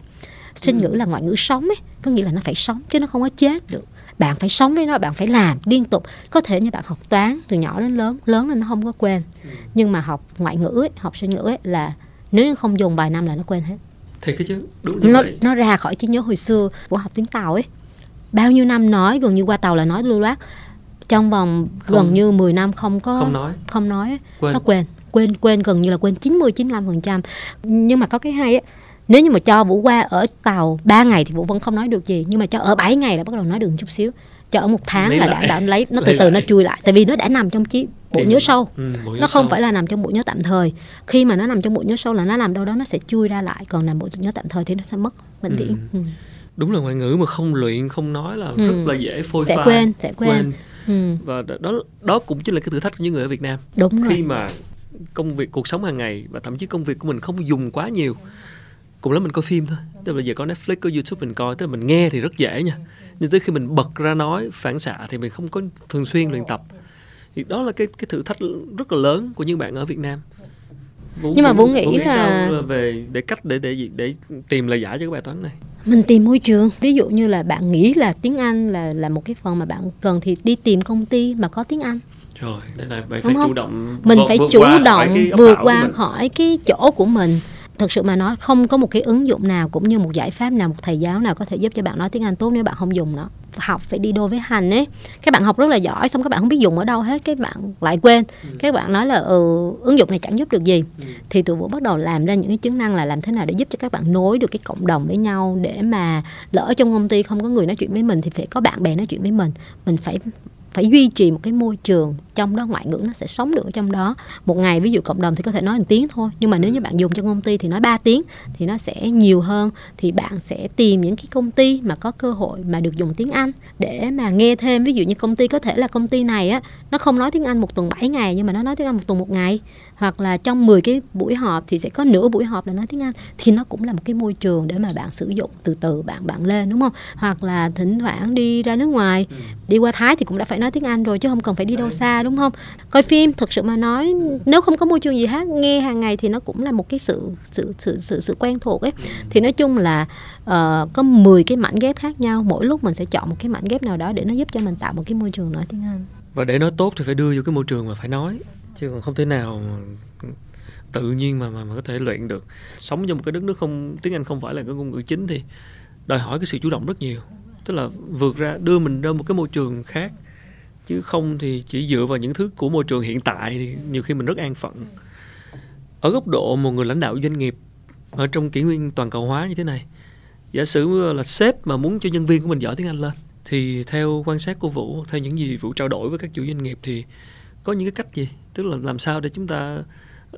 Sinh ừ. ngữ là ngoại ngữ sống ấy, có nghĩa là nó phải sống chứ nó không có chết được bạn phải sống với nó bạn phải làm liên tục. Có thể như bạn học toán từ nhỏ đến lớn lớn nên nó không có quên. Ừ. nhưng mà học ngoại ngữ ấy, học sinh ngữ ấy là nếu như không dùng vài năm là nó quên hết. Thì cái chứ đúng như nó, vậy. nó ra khỏi trí nhớ hồi xưa của học tiếng tàu ấy. Bao nhiêu năm nói gần như qua tàu là nói lưu loát. Trong vòng không, gần như 10 năm không có không nói. không nói quên. nó quên. Quên quên gần như là quên 90 95 phần trăm. Nhưng mà có cái hay á nếu như mà cho vũ qua ở tàu 3 ngày thì vũ vẫn không nói được gì nhưng mà cho ở 7 ngày là bắt đầu nói được một chút xíu cho ở một tháng lấy là đã đã lấy nó từ từ nó chui lại tại vì nó đã nằm trong trí bộ nhớ sâu ừ, bộ nhớ nó không sâu. phải là nằm trong bộ nhớ tạm thời khi mà nó nằm trong bộ nhớ sâu là nó nằm đâu đó nó sẽ chui ra lại còn nằm bộ nhớ tạm thời thì nó sẽ mất vĩnh viễn ừ. ừ. đúng là ngoại ngữ mà không luyện không nói là ừ. rất là dễ phôi sẽ pha quên sẽ quên, quên. Ừ. và đó đó cũng chính là cái thử thách của những người ở Việt Nam đúng khi rồi. mà công việc cuộc sống hàng ngày và thậm chí công việc của mình không dùng quá nhiều cùng lắm mình coi phim thôi. Tức là giờ có Netflix có YouTube mình coi tức là mình nghe thì rất dễ nha. Nhưng tới khi mình bật ra nói phản xạ thì mình không có thường xuyên luyện tập. Thì đó là cái cái thử thách rất là lớn của những bạn ở Việt Nam. Vũ, nhưng mà Vũ nghĩ, Vũ nghĩ là về để cách để để để tìm lời giải cho cái bài toán này. Mình tìm môi trường. Ví dụ như là bạn nghĩ là tiếng Anh là là một cái phần mà bạn cần thì đi tìm công ty mà có tiếng Anh. Rồi đây là phải, phải chủ động mình phải chủ động vượt qua khỏi cái chỗ của mình thực sự mà nói không có một cái ứng dụng nào cũng như một giải pháp nào một thầy giáo nào có thể giúp cho bạn nói tiếng Anh tốt nếu bạn không dùng nó. Học phải đi đôi với hành ấy. Các bạn học rất là giỏi xong các bạn không biết dùng ở đâu hết các bạn lại quên. Ừ. các bạn nói là ừ, ứng dụng này chẳng giúp được gì. Ừ. thì tụi vũ bắt đầu làm ra những cái chức năng là làm thế nào để giúp cho các bạn nối được cái cộng đồng với nhau để mà lỡ trong công ty không có người nói chuyện với mình thì phải có bạn bè nói chuyện với mình. Mình phải phải duy trì một cái môi trường trong đó ngoại ngữ nó sẽ sống được ở trong đó. Một ngày ví dụ cộng đồng thì có thể nói một tiếng thôi nhưng mà nếu như bạn dùng trong công ty thì nói 3 tiếng thì nó sẽ nhiều hơn. Thì bạn sẽ tìm những cái công ty mà có cơ hội mà được dùng tiếng Anh để mà nghe thêm. Ví dụ như công ty có thể là công ty này á nó không nói tiếng Anh một tuần 7 ngày nhưng mà nó nói tiếng Anh một tuần một ngày. Hoặc là trong 10 cái buổi họp thì sẽ có nửa buổi họp là nói tiếng Anh. Thì nó cũng là một cái môi trường để mà bạn sử dụng từ từ bạn bạn lên đúng không? Hoặc là thỉnh thoảng đi ra nước ngoài ừ. đi qua Thái thì cũng đã phải nói tiếng Anh rồi chứ không cần phải đi đâu xa đúng không? Coi phim thực sự mà nói nếu không có môi trường gì khác nghe hàng ngày thì nó cũng là một cái sự sự sự sự, sự quen thuộc ấy. Ừ. thì nói chung là uh, có 10 cái mảnh ghép khác nhau mỗi lúc mình sẽ chọn một cái mảnh ghép nào đó để nó giúp cho mình tạo một cái môi trường nói tiếng Anh. Và để nói tốt thì phải đưa vô cái môi trường mà phải nói chứ còn không thể nào tự nhiên mà, mà mà có thể luyện được. Sống trong một cái đất nước không tiếng Anh không phải là cái ngôn ngữ chính thì đòi hỏi cái sự chủ động rất nhiều. Tức là vượt ra đưa mình ra một cái môi trường khác chứ không thì chỉ dựa vào những thứ của môi trường hiện tại thì nhiều khi mình rất an phận. Ở góc độ một người lãnh đạo doanh nghiệp ở trong kỷ nguyên toàn cầu hóa như thế này giả sử là sếp mà muốn cho nhân viên của mình giỏi tiếng Anh lên thì theo quan sát của Vũ theo những gì Vũ trao đổi với các chủ doanh nghiệp thì có những cái cách gì? Tức là làm sao để chúng ta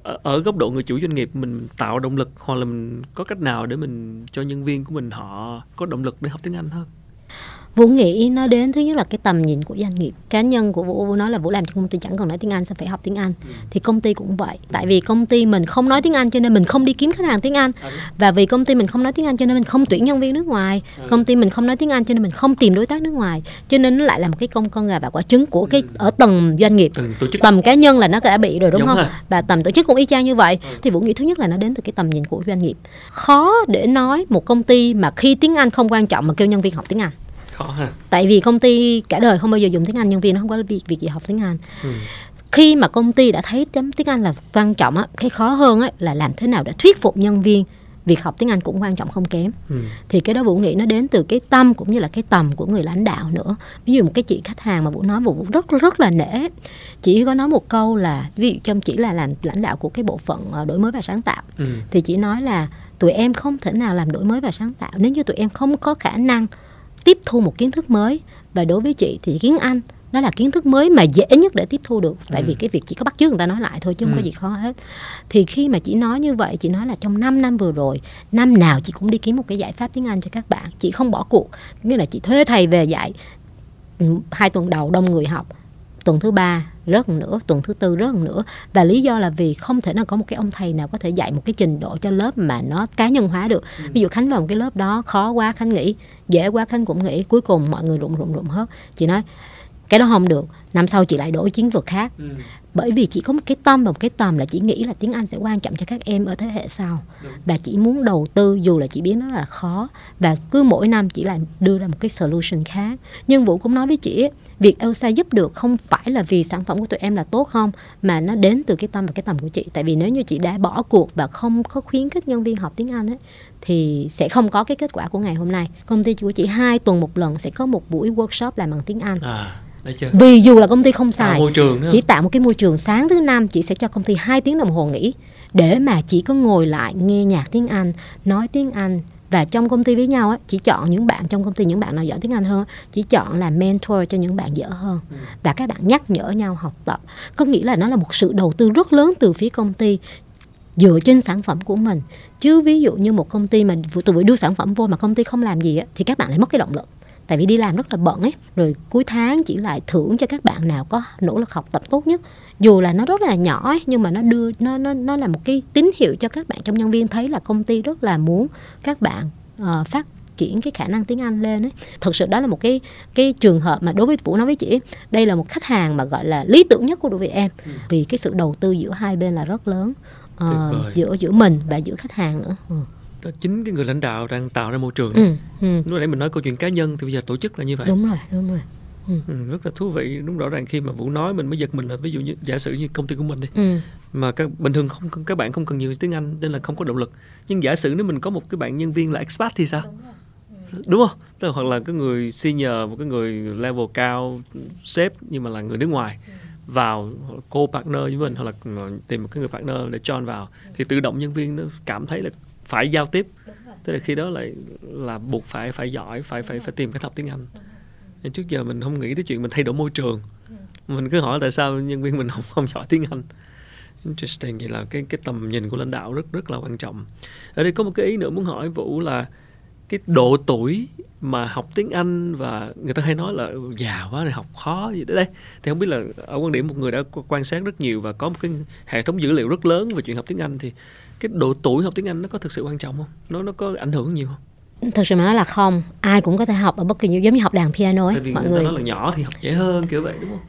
ở góc độ người chủ doanh nghiệp mình tạo động lực hoặc là mình có cách nào để mình cho nhân viên của mình họ có động lực để học tiếng Anh hơn Vũ nghĩ nó đến thứ nhất là cái tầm nhìn của doanh nghiệp. Cá nhân của Vũ, Vũ nói là Vũ làm cho công ty chẳng cần nói tiếng Anh sao phải học tiếng Anh? Ừ. thì công ty cũng vậy. Tại vì công ty mình không nói tiếng Anh cho nên mình không đi kiếm khách hàng tiếng Anh. À, và vì công ty mình không nói tiếng Anh cho nên mình không tuyển nhân viên nước ngoài. À. công ty mình không nói tiếng Anh cho nên mình không tìm đối tác nước ngoài. Cho nên nó lại là một cái công con gà và quả trứng của cái ừ. ở tầng doanh nghiệp. Tầm cá nhân là nó đã bị rồi đúng Giống không? à. và tầm tổ chức cũng y chang như vậy. Ừ. thì Vũ nghĩ thứ nhất là nó đến từ cái tầm nhìn của doanh nghiệp. Khó để nói một công ty mà khi tiếng Anh không quan trọng mà kêu nhân viên học tiếng Anh khó ha tại vì công ty cả đời không bao giờ dùng tiếng anh nhân viên nó không có việc việc gì học tiếng anh ừ. khi mà công ty đã thấy tiếng anh là quan trọng á cái khó hơn á là làm thế nào để thuyết phục nhân viên việc học tiếng Anh cũng quan trọng không kém ừ. thì cái đó vũ nghĩ nó đến từ cái tâm cũng như là cái tầm của người lãnh đạo nữa ví dụ một cái chị khách hàng mà vũ nói vũ rất rất là nể chỉ có nói một câu là ví dụ trong chỉ là làm lãnh đạo của cái bộ phận ờ, đổi mới và sáng tạo ừ. thì chỉ nói là tụi em không thể nào làm đổi mới và sáng tạo nếu như tụi em không có khả năng tiếp thu một kiến thức mới. Và đối với chị thì tiếng Anh nó là kiến thức mới mà dễ nhất để tiếp thu được. Tại ừ. vì cái việc chỉ có bắt chước người ta nói lại thôi chứ không ừ. có gì khó hết. Thì khi mà chị nói như vậy chị nói là trong 5 năm vừa rồi năm nào chị cũng đi kiếm một cái giải pháp tiếng Anh cho các bạn. Chị không bỏ cuộc. Nghĩa là chị thuê thầy về dạy ừ, hai tuần đầu đông người học tuần thứ ba rớt nữa tuần thứ tư rớt nữa và lý do là vì không thể nào có một cái ông thầy nào có thể dạy một cái trình độ cho lớp mà nó cá nhân hóa được. Ừ. ví dụ khánh vào một cái lớp đó khó quá khánh nghĩ dễ quá khánh cũng nghĩ cuối cùng mọi người rụng rụng rụng hết. Chị nói cái đó không được năm sau chị lại đổi chiến lược khác. Ừ bởi vì chỉ có một cái tâm và một cái tầm là chỉ nghĩ là tiếng Anh sẽ quan trọng cho các em ở thế hệ sau. Và chỉ muốn đầu tư dù là chị biết nó là khó và cứ mỗi năm chỉ lại đưa ra một cái solution khác. Nhưng Vũ cũng nói với chị việc Elsa giúp được không phải là vì sản phẩm của tụi em là tốt không mà nó đến từ cái tâm và cái tầm của chị. Tại vì nếu như chị đã bỏ cuộc và không có khuyến khích nhân viên học tiếng Anh ấy thì sẽ không có cái kết quả của ngày hôm nay. Công ty của chị hai tuần một lần sẽ có một buổi workshop làm bằng tiếng Anh. À vì dù là công ty không xài môi trường chỉ tạo một cái môi trường sáng thứ năm chị sẽ cho công ty 2 tiếng đồng hồ nghỉ. Để mà chỉ có ngồi lại nghe nhạc tiếng Anh nói tiếng Anh. Và trong công ty với nhau á chỉ chọn những bạn trong công ty những bạn nào giỏi tiếng Anh hơn chỉ chọn là mentor cho những bạn dở hơn. Ừ. và các bạn nhắc nhở nhau học tập. Có nghĩa là nó là một sự đầu tư rất lớn từ phía công ty dựa trên sản phẩm của mình. Chứ ví dụ như một công ty mà tụi vừa đưa sản phẩm vô mà công ty không làm gì á, thì các bạn lại mất cái động lực tại vì đi làm rất là bận ấy rồi cuối tháng chỉ lại thưởng cho các bạn nào có nỗ lực học tập tốt nhất dù là nó rất là nhỏ ấy, nhưng mà nó đưa nó nó nó là một cái tín hiệu cho các bạn trong nhân viên thấy là công ty rất là muốn các bạn uh, phát triển cái khả năng tiếng Anh lên ấy. Thực sự đó là một cái cái trường hợp mà đối với Vũ nói với chị đây là một khách hàng mà gọi là lý tưởng nhất của đối với em ừ. vì cái sự đầu tư giữa hai bên là rất lớn uh, giữa giữa mình và giữa khách hàng nữa. Ừ chính cái người lãnh đạo đang tạo ra môi trường ừ, ừ. lúc nãy mình nói câu chuyện cá nhân thì bây giờ tổ chức là như vậy đúng rồi đúng rồi Ừ. Ừ, rất là thú vị đúng rõ ràng khi mà vũ nói mình mới giật mình là ví dụ như giả sử như công ty của mình đi ừ. mà các bình thường không các bạn không cần nhiều tiếng anh nên là không có động lực nhưng giả sử nếu mình có một cái bạn nhân viên là expat thì sao đúng, ừ. đúng không Tức là, hoặc là cái người senior một cái người level cao sếp nhưng mà là người nước ngoài ừ. vào cô partner với mình hoặc là tìm một cái người partner để join vào thì tự động nhân viên nó cảm thấy là phải giao tiếp. Tức là khi đó lại là buộc phải phải giỏi phải phải phải tìm cách học tiếng anh. Nên trước giờ mình không nghĩ tới chuyện mình thay đổi môi trường. Mình cứ hỏi tại sao nhân viên mình không không giỏi tiếng anh. Interesting vậy là cái cái tầm nhìn của lãnh đạo rất rất là quan trọng. Ở đây có một cái ý nữa muốn hỏi vũ là cái độ tuổi mà học tiếng Anh và người ta hay nói là già quá này học khó gì đó. Đây thì không biết là ở quan điểm một người đã quan sát rất nhiều và có một cái hệ thống dữ liệu rất lớn về chuyện học tiếng Anh thì cái độ tuổi học tiếng Anh nó có thực sự quan trọng không? Nó nó có ảnh hưởng nhiều không? Thực sự mà nói là không, ai cũng có thể học ở bất kỳ giống như học đàn piano ấy. Tại vì mọi người, người nói là nhỏ thì học dễ hơn kiểu vậy đúng không?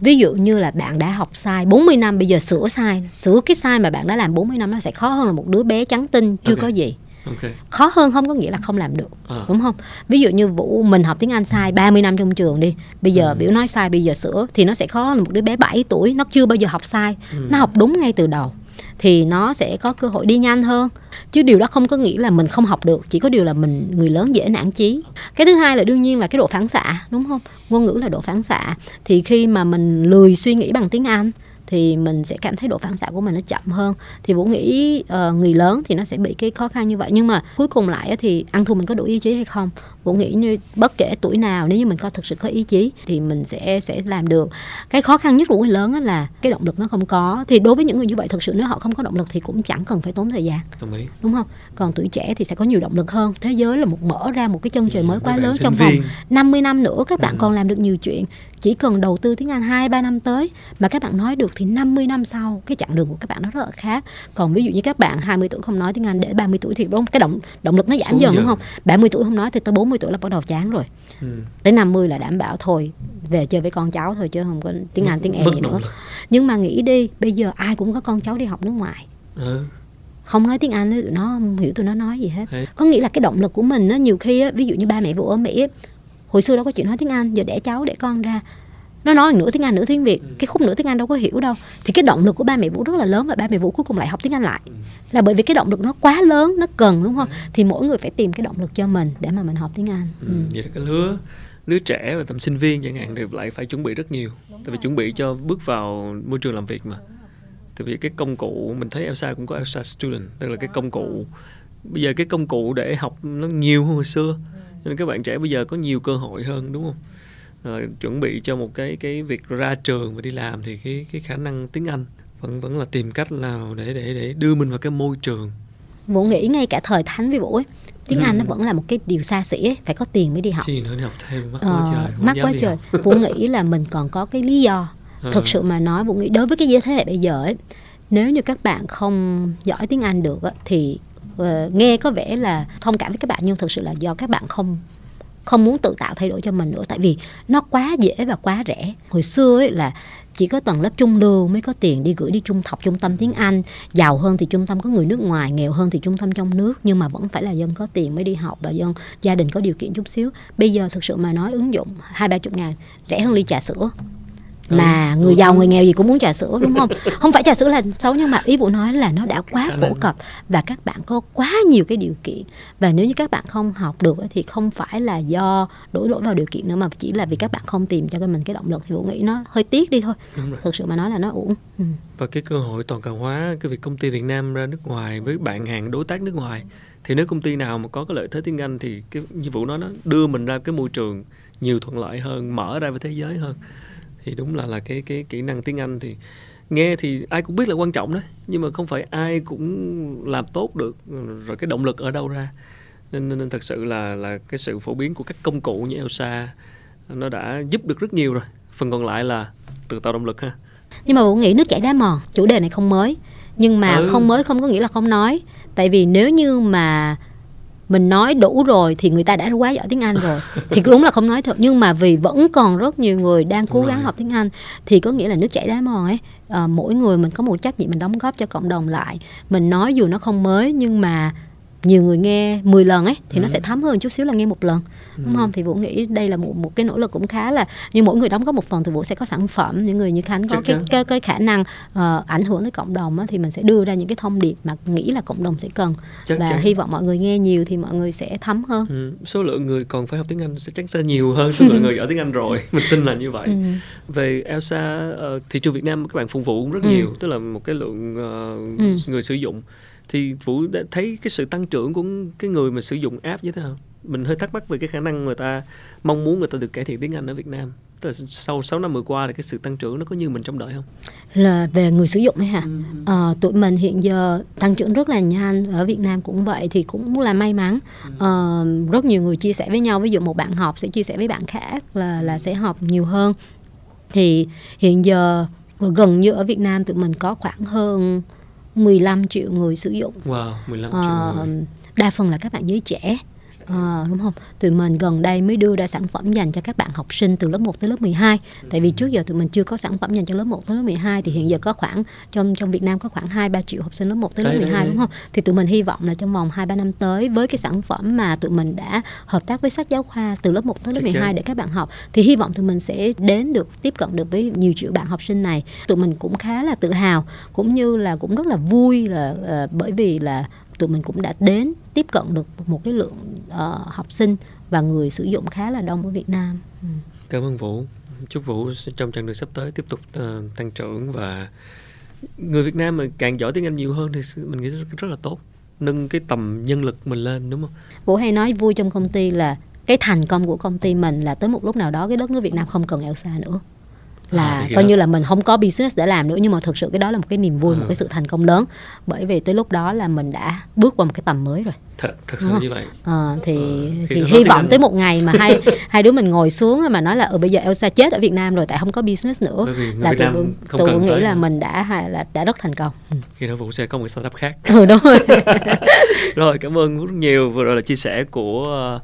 Ví dụ như là bạn đã học sai 40 năm bây giờ sửa sai, sửa cái sai mà bạn đã làm 40 năm nó sẽ khó hơn là một đứa bé trắng tinh chưa okay. có gì. Okay. khó hơn không có nghĩa là không làm được à. đúng không ví dụ như vũ mình học tiếng anh sai 30 năm trong trường đi bây giờ ừ. biểu nói sai bây giờ sửa thì nó sẽ khó hơn một đứa bé 7 tuổi nó chưa bao giờ học sai ừ. nó học đúng ngay từ đầu thì nó sẽ có cơ hội đi nhanh hơn. Chứ điều đó không có nghĩa là mình không học được chỉ có điều là mình người lớn dễ nản chí. Cái thứ hai là đương nhiên là cái độ phản xạ đúng không? Ngôn ngữ là độ phản xạ. Thì khi mà mình lười suy nghĩ bằng tiếng anh thì mình sẽ cảm thấy độ phản xạ của mình nó chậm hơn. Thì vũ nghĩ uh, người lớn thì nó sẽ bị cái khó khăn như vậy. Nhưng mà cuối cùng lại thì ăn thua mình có đủ ý chí hay không? Vũ nghĩ như bất kể tuổi nào nếu như mình có thực sự có ý chí thì mình sẽ sẽ làm được cái khó khăn nhất của người lớn là cái động lực nó không có thì đối với những người như vậy thực sự nếu họ không có động lực thì cũng chẳng cần phải tốn thời gian Đồng ý. đúng không còn tuổi trẻ thì sẽ có nhiều động lực hơn thế giới là một mở ra một cái chân trời mới quá lớn trong vòng 50 năm nữa các bạn ừ. còn làm được nhiều chuyện chỉ cần đầu tư tiếng Anh 2 3 năm tới mà các bạn nói được thì 50 năm sau cái chặng đường của các bạn nó rất là khác. Còn ví dụ như các bạn 20 tuổi không nói tiếng Anh để 30 tuổi thì đúng cái động động lực nó giảm dần đúng không? 30 tuổi không nói thì tới 40 tuổi là bắt đầu chán rồi. Ừ. Tới 50 là đảm bảo thôi về chơi với con cháu thôi chứ không có tiếng Anh tiếng em gì nữa. Nhưng mà nghĩ đi, bây giờ ai cũng có con cháu đi học nước ngoài. Ừ không nói tiếng Anh tụi nó không hiểu tụi nó nói gì hết Thế. có nghĩa là cái động lực của mình á nhiều khi á ví dụ như ba mẹ vụ ở Mỹ hồi xưa đâu có chuyện nói tiếng Anh giờ đẻ cháu đẻ con ra nó nói nửa tiếng Anh nửa tiếng Việt. Cái khúc nửa tiếng Anh đâu có hiểu đâu. Thì cái động lực của ba mẹ Vũ rất là lớn và ba mẹ Vũ cuối cùng lại học tiếng Anh lại. Là bởi vì cái động lực nó quá lớn nó cần đúng không? Thì mỗi người phải tìm cái động lực cho mình để mà mình học tiếng Anh. Ừ. Ừ. vậy là cái lứa lứa trẻ và tầm sinh viên chẳng hạn thì lại phải chuẩn bị rất nhiều. Tại vì chuẩn bị cho bước vào môi trường làm việc mà. Tại vì cái công cụ mình thấy Elsa cũng có Elsa Student tức là cái công cụ. Bây giờ cái công cụ để học nó nhiều hơn hồi xưa. Nên các bạn trẻ bây giờ có nhiều cơ hội hơn đúng không à, chuẩn bị cho một cái cái việc ra trường và đi làm thì cái cái khả năng tiếng Anh vẫn vẫn là tìm cách nào để để để đưa mình vào cái môi trường Vũ nghĩ ngay cả thời thánh với Vũ ấy tiếng ừ. Anh nó vẫn là một cái điều xa xỉ ấy, phải có tiền mới đi học. Chi nữa đi học thêm mắc ờ, quá trời. Mắc quá trời. Vũ nghĩ là mình còn có cái lý do. À. Thực sự mà nói Vũ nghĩ đối với cái giới thế hệ bây giờ ấy, nếu như các bạn không giỏi tiếng Anh được á, thì uh, nghe có vẻ là thông cảm với các bạn nhưng thực sự là do các bạn không không muốn tự tạo thay đổi cho mình nữa, tại vì nó quá dễ và quá rẻ. Hồi xưa ấy là chỉ có tầng lớp trung lưu mới có tiền đi gửi đi trung học, trung tâm tiếng Anh. Giàu hơn thì trung tâm có người nước ngoài, nghèo hơn thì trung tâm trong nước, nhưng mà vẫn phải là dân có tiền mới đi học và dân, gia đình có điều kiện chút xíu. Bây giờ thực sự mà nói ứng dụng hai ba chục ngàn, rẻ hơn ly trà sữa mà người giàu người nghèo gì cũng muốn trà sữa đúng không? Không phải trà sữa là xấu nhưng mà ý vụ nói là nó đã quá phổ cập và các bạn có quá nhiều cái điều kiện. Và nếu như các bạn không học được thì không phải là do đổ lỗi vào điều kiện nữa mà chỉ là vì các bạn không tìm cho mình cái động lực. Thì vụ nghĩ nó hơi tiếc đi thôi. Thực sự mà nói là nó uổng. Ừ. và cái cơ hội toàn cầu hóa cái việc công ty Việt Nam ra nước ngoài với bạn hàng đối tác nước ngoài thì nếu công ty nào mà có cái lợi thế tiếng Anh thì cái như vụ nói nó đưa mình ra cái môi trường nhiều thuận lợi hơn mở ra với thế giới hơn thì đúng là là cái cái kỹ năng tiếng Anh thì nghe thì ai cũng biết là quan trọng đấy nhưng mà không phải ai cũng làm tốt được rồi cái động lực ở đâu ra. Nên nên, nên thật sự là là cái sự phổ biến của các công cụ như Elsa nó đã giúp được rất nhiều rồi. Phần còn lại là tự tạo động lực ha. Nhưng mà vũ nghĩ nước chảy đá mòn chủ đề này không mới. Nhưng mà ừ. không mới không có nghĩa là không nói. Tại vì nếu như mà mình nói đủ rồi thì người ta đã quá giỏi tiếng Anh rồi thì đúng là không nói thật nhưng mà vì vẫn còn rất nhiều người đang cố gắng học tiếng Anh thì có nghĩa là nước chảy đá mòn ấy à, mỗi người mình có một trách nhiệm mình đóng góp cho cộng đồng lại mình nói dù nó không mới nhưng mà nhiều người nghe 10 lần ấy thì ừ. nó sẽ thấm hơn chút xíu là nghe một lần. Đúng không thì vũ nghĩ đây là một một cái nỗ lực cũng khá là nhưng mỗi người đóng góp một phần thì vũ sẽ có sản phẩm những người như khánh có cái, cái cái khả năng uh, ảnh hưởng tới cộng đồng á, thì mình sẽ đưa ra những cái thông điệp mà nghĩ là cộng đồng sẽ cần chắc và chắn. hy vọng mọi người nghe nhiều thì mọi người sẽ thấm hơn ừ. số lượng người còn phải học tiếng anh sẽ chắc sẽ nhiều hơn số lượng người giỏi tiếng anh rồi mình tin là như vậy ừ. về Elsa uh, thị trường Việt Nam các bạn phục vụ cũng rất ừ. nhiều tức là một cái lượng uh, ừ. người sử dụng thì vũ đã thấy cái sự tăng trưởng của cái người mà sử dụng app như thế nào mình hơi thắc mắc về cái khả năng người ta mong muốn người ta được cải thiện tiếng Anh ở Việt Nam Tức là sau 6 năm vừa qua thì cái sự tăng trưởng nó có như mình trong đợi không? Là về người sử dụng ấy hả? Ừ. À, tụi mình hiện giờ tăng trưởng rất là nhanh ở Việt Nam cũng vậy thì cũng là may mắn. Ừ. À, rất nhiều người chia sẻ với nhau ví dụ một bạn học sẽ chia sẻ với bạn khác là là sẽ học nhiều hơn. Thì hiện giờ gần như ở Việt Nam tụi mình có khoảng hơn 15 triệu người sử dụng. Wow, 15 triệu uh, người. Đa phần là các bạn giới trẻ. À, đúng không? Tụi mình gần đây mới đưa ra sản phẩm dành cho các bạn học sinh từ lớp 1 tới lớp 12. Tại vì trước giờ tụi mình chưa có sản phẩm dành cho lớp 1 tới lớp 12 thì hiện giờ có khoảng trong trong Việt Nam có khoảng 2 3 triệu học sinh lớp 1 tới lớp 12 đúng không? Thì tụi mình hy vọng là trong vòng 2 3 năm tới với cái sản phẩm mà tụi mình đã hợp tác với sách giáo khoa từ lớp 1 tới lớp 12 để các bạn học thì hy vọng tụi mình sẽ đến được tiếp cận được với nhiều triệu bạn học sinh này. Tụi mình cũng khá là tự hào cũng như là cũng rất là vui là uh, bởi vì là tụi mình cũng đã đến tiếp cận được một cái lượng uh, học sinh và người sử dụng khá là đông ở Việt Nam. Ừ. Cảm ơn Vũ. Chúc Vũ trong chặng đường sắp tới tiếp tục uh, tăng trưởng và người Việt Nam mà càng giỏi tiếng Anh nhiều hơn thì mình nghĩ rất, rất là tốt nâng cái tầm nhân lực mình lên đúng không? Vũ hay nói vui trong công ty là cái thành công của công ty mình là tới một lúc nào đó cái đất nước Việt Nam không cần Elsa nữa là à, coi như là mình không có business để làm nữa nhưng mà thực sự cái đó là một cái niềm vui à. một cái sự thành công lớn. Bởi vì tới lúc đó là mình đã bước qua một cái tầm mới rồi. Thật thật sự như vậy. À, thì à, thì hy vọng tới một ngày mà hai hai đứa mình ngồi xuống mà nói là ở ừ, bây giờ Elsa chết ở Việt Nam rồi tại không có business nữa. Là tụi tụi nghĩ là mình đã là đã rất thành công. Ừ. khi đó Vũ sẽ có một startup khác. Ừ đúng rồi. Rồi cảm ơn rất nhiều. Vừa rồi là chia sẻ của uh,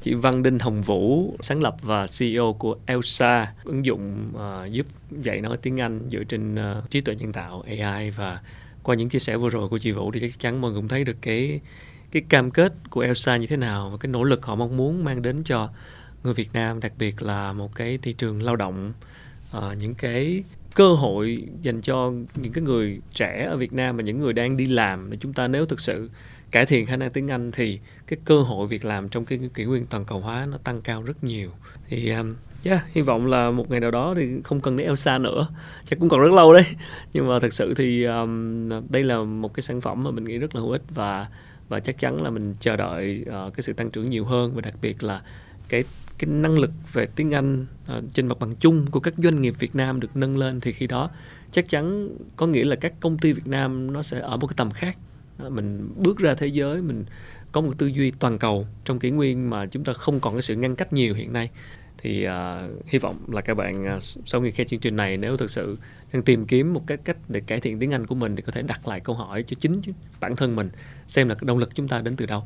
chị Văn Đinh Hồng Vũ sáng lập và CEO của Elsa ứng dụng uh, giúp dạy nói tiếng Anh dựa trên uh, trí tuệ nhân tạo AI và qua những chia sẻ vừa rồi của chị Vũ thì chắc chắn mọi người cũng thấy được cái cái cam kết của Elsa như thế nào và cái nỗ lực họ mong muốn mang đến cho người Việt Nam đặc biệt là một cái thị trường lao động uh, những cái cơ hội dành cho những cái người trẻ ở Việt Nam và những người đang đi làm để chúng ta nếu thực sự cải thiện khả năng tiếng Anh thì cái cơ hội việc làm trong cái kỷ nguyên toàn cầu hóa nó tăng cao rất nhiều. Thì um, yeah, hy vọng là một ngày nào đó thì không cần đến Elsa nữa. Chắc cũng còn rất lâu đấy. Nhưng mà thật sự thì um, đây là một cái sản phẩm mà mình nghĩ rất là hữu ích và và chắc chắn là mình chờ đợi uh, cái sự tăng trưởng nhiều hơn và đặc biệt là cái cái năng lực về tiếng Anh uh, trên mặt bằng chung của các doanh nghiệp Việt Nam được nâng lên thì khi đó chắc chắn có nghĩa là các công ty Việt Nam nó sẽ ở một cái tầm khác mình bước ra thế giới mình có một tư duy toàn cầu trong kỷ nguyên mà chúng ta không còn cái sự ngăn cách nhiều hiện nay. Thì uh, hy vọng là các bạn uh, sau khi nghe chương trình này nếu thực sự đang tìm kiếm một cái cách để cải thiện tiếng Anh của mình thì có thể đặt lại câu hỏi cho chính bản thân mình xem là động lực chúng ta đến từ đâu.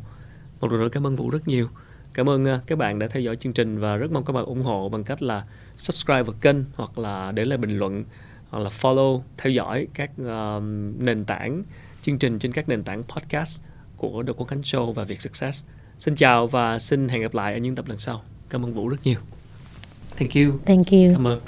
Một lần nữa cảm ơn Vũ rất nhiều. Cảm ơn uh, các bạn đã theo dõi chương trình và rất mong các bạn ủng hộ bằng cách là subscribe vào kênh hoặc là để lại bình luận hoặc là follow theo dõi các uh, nền tảng chương trình trên các nền tảng podcast của The Quốc Khánh Show và Việt Success. Xin chào và xin hẹn gặp lại ở những tập lần sau. Cảm ơn Vũ rất nhiều. Thank you. Thank you. Cảm ơn.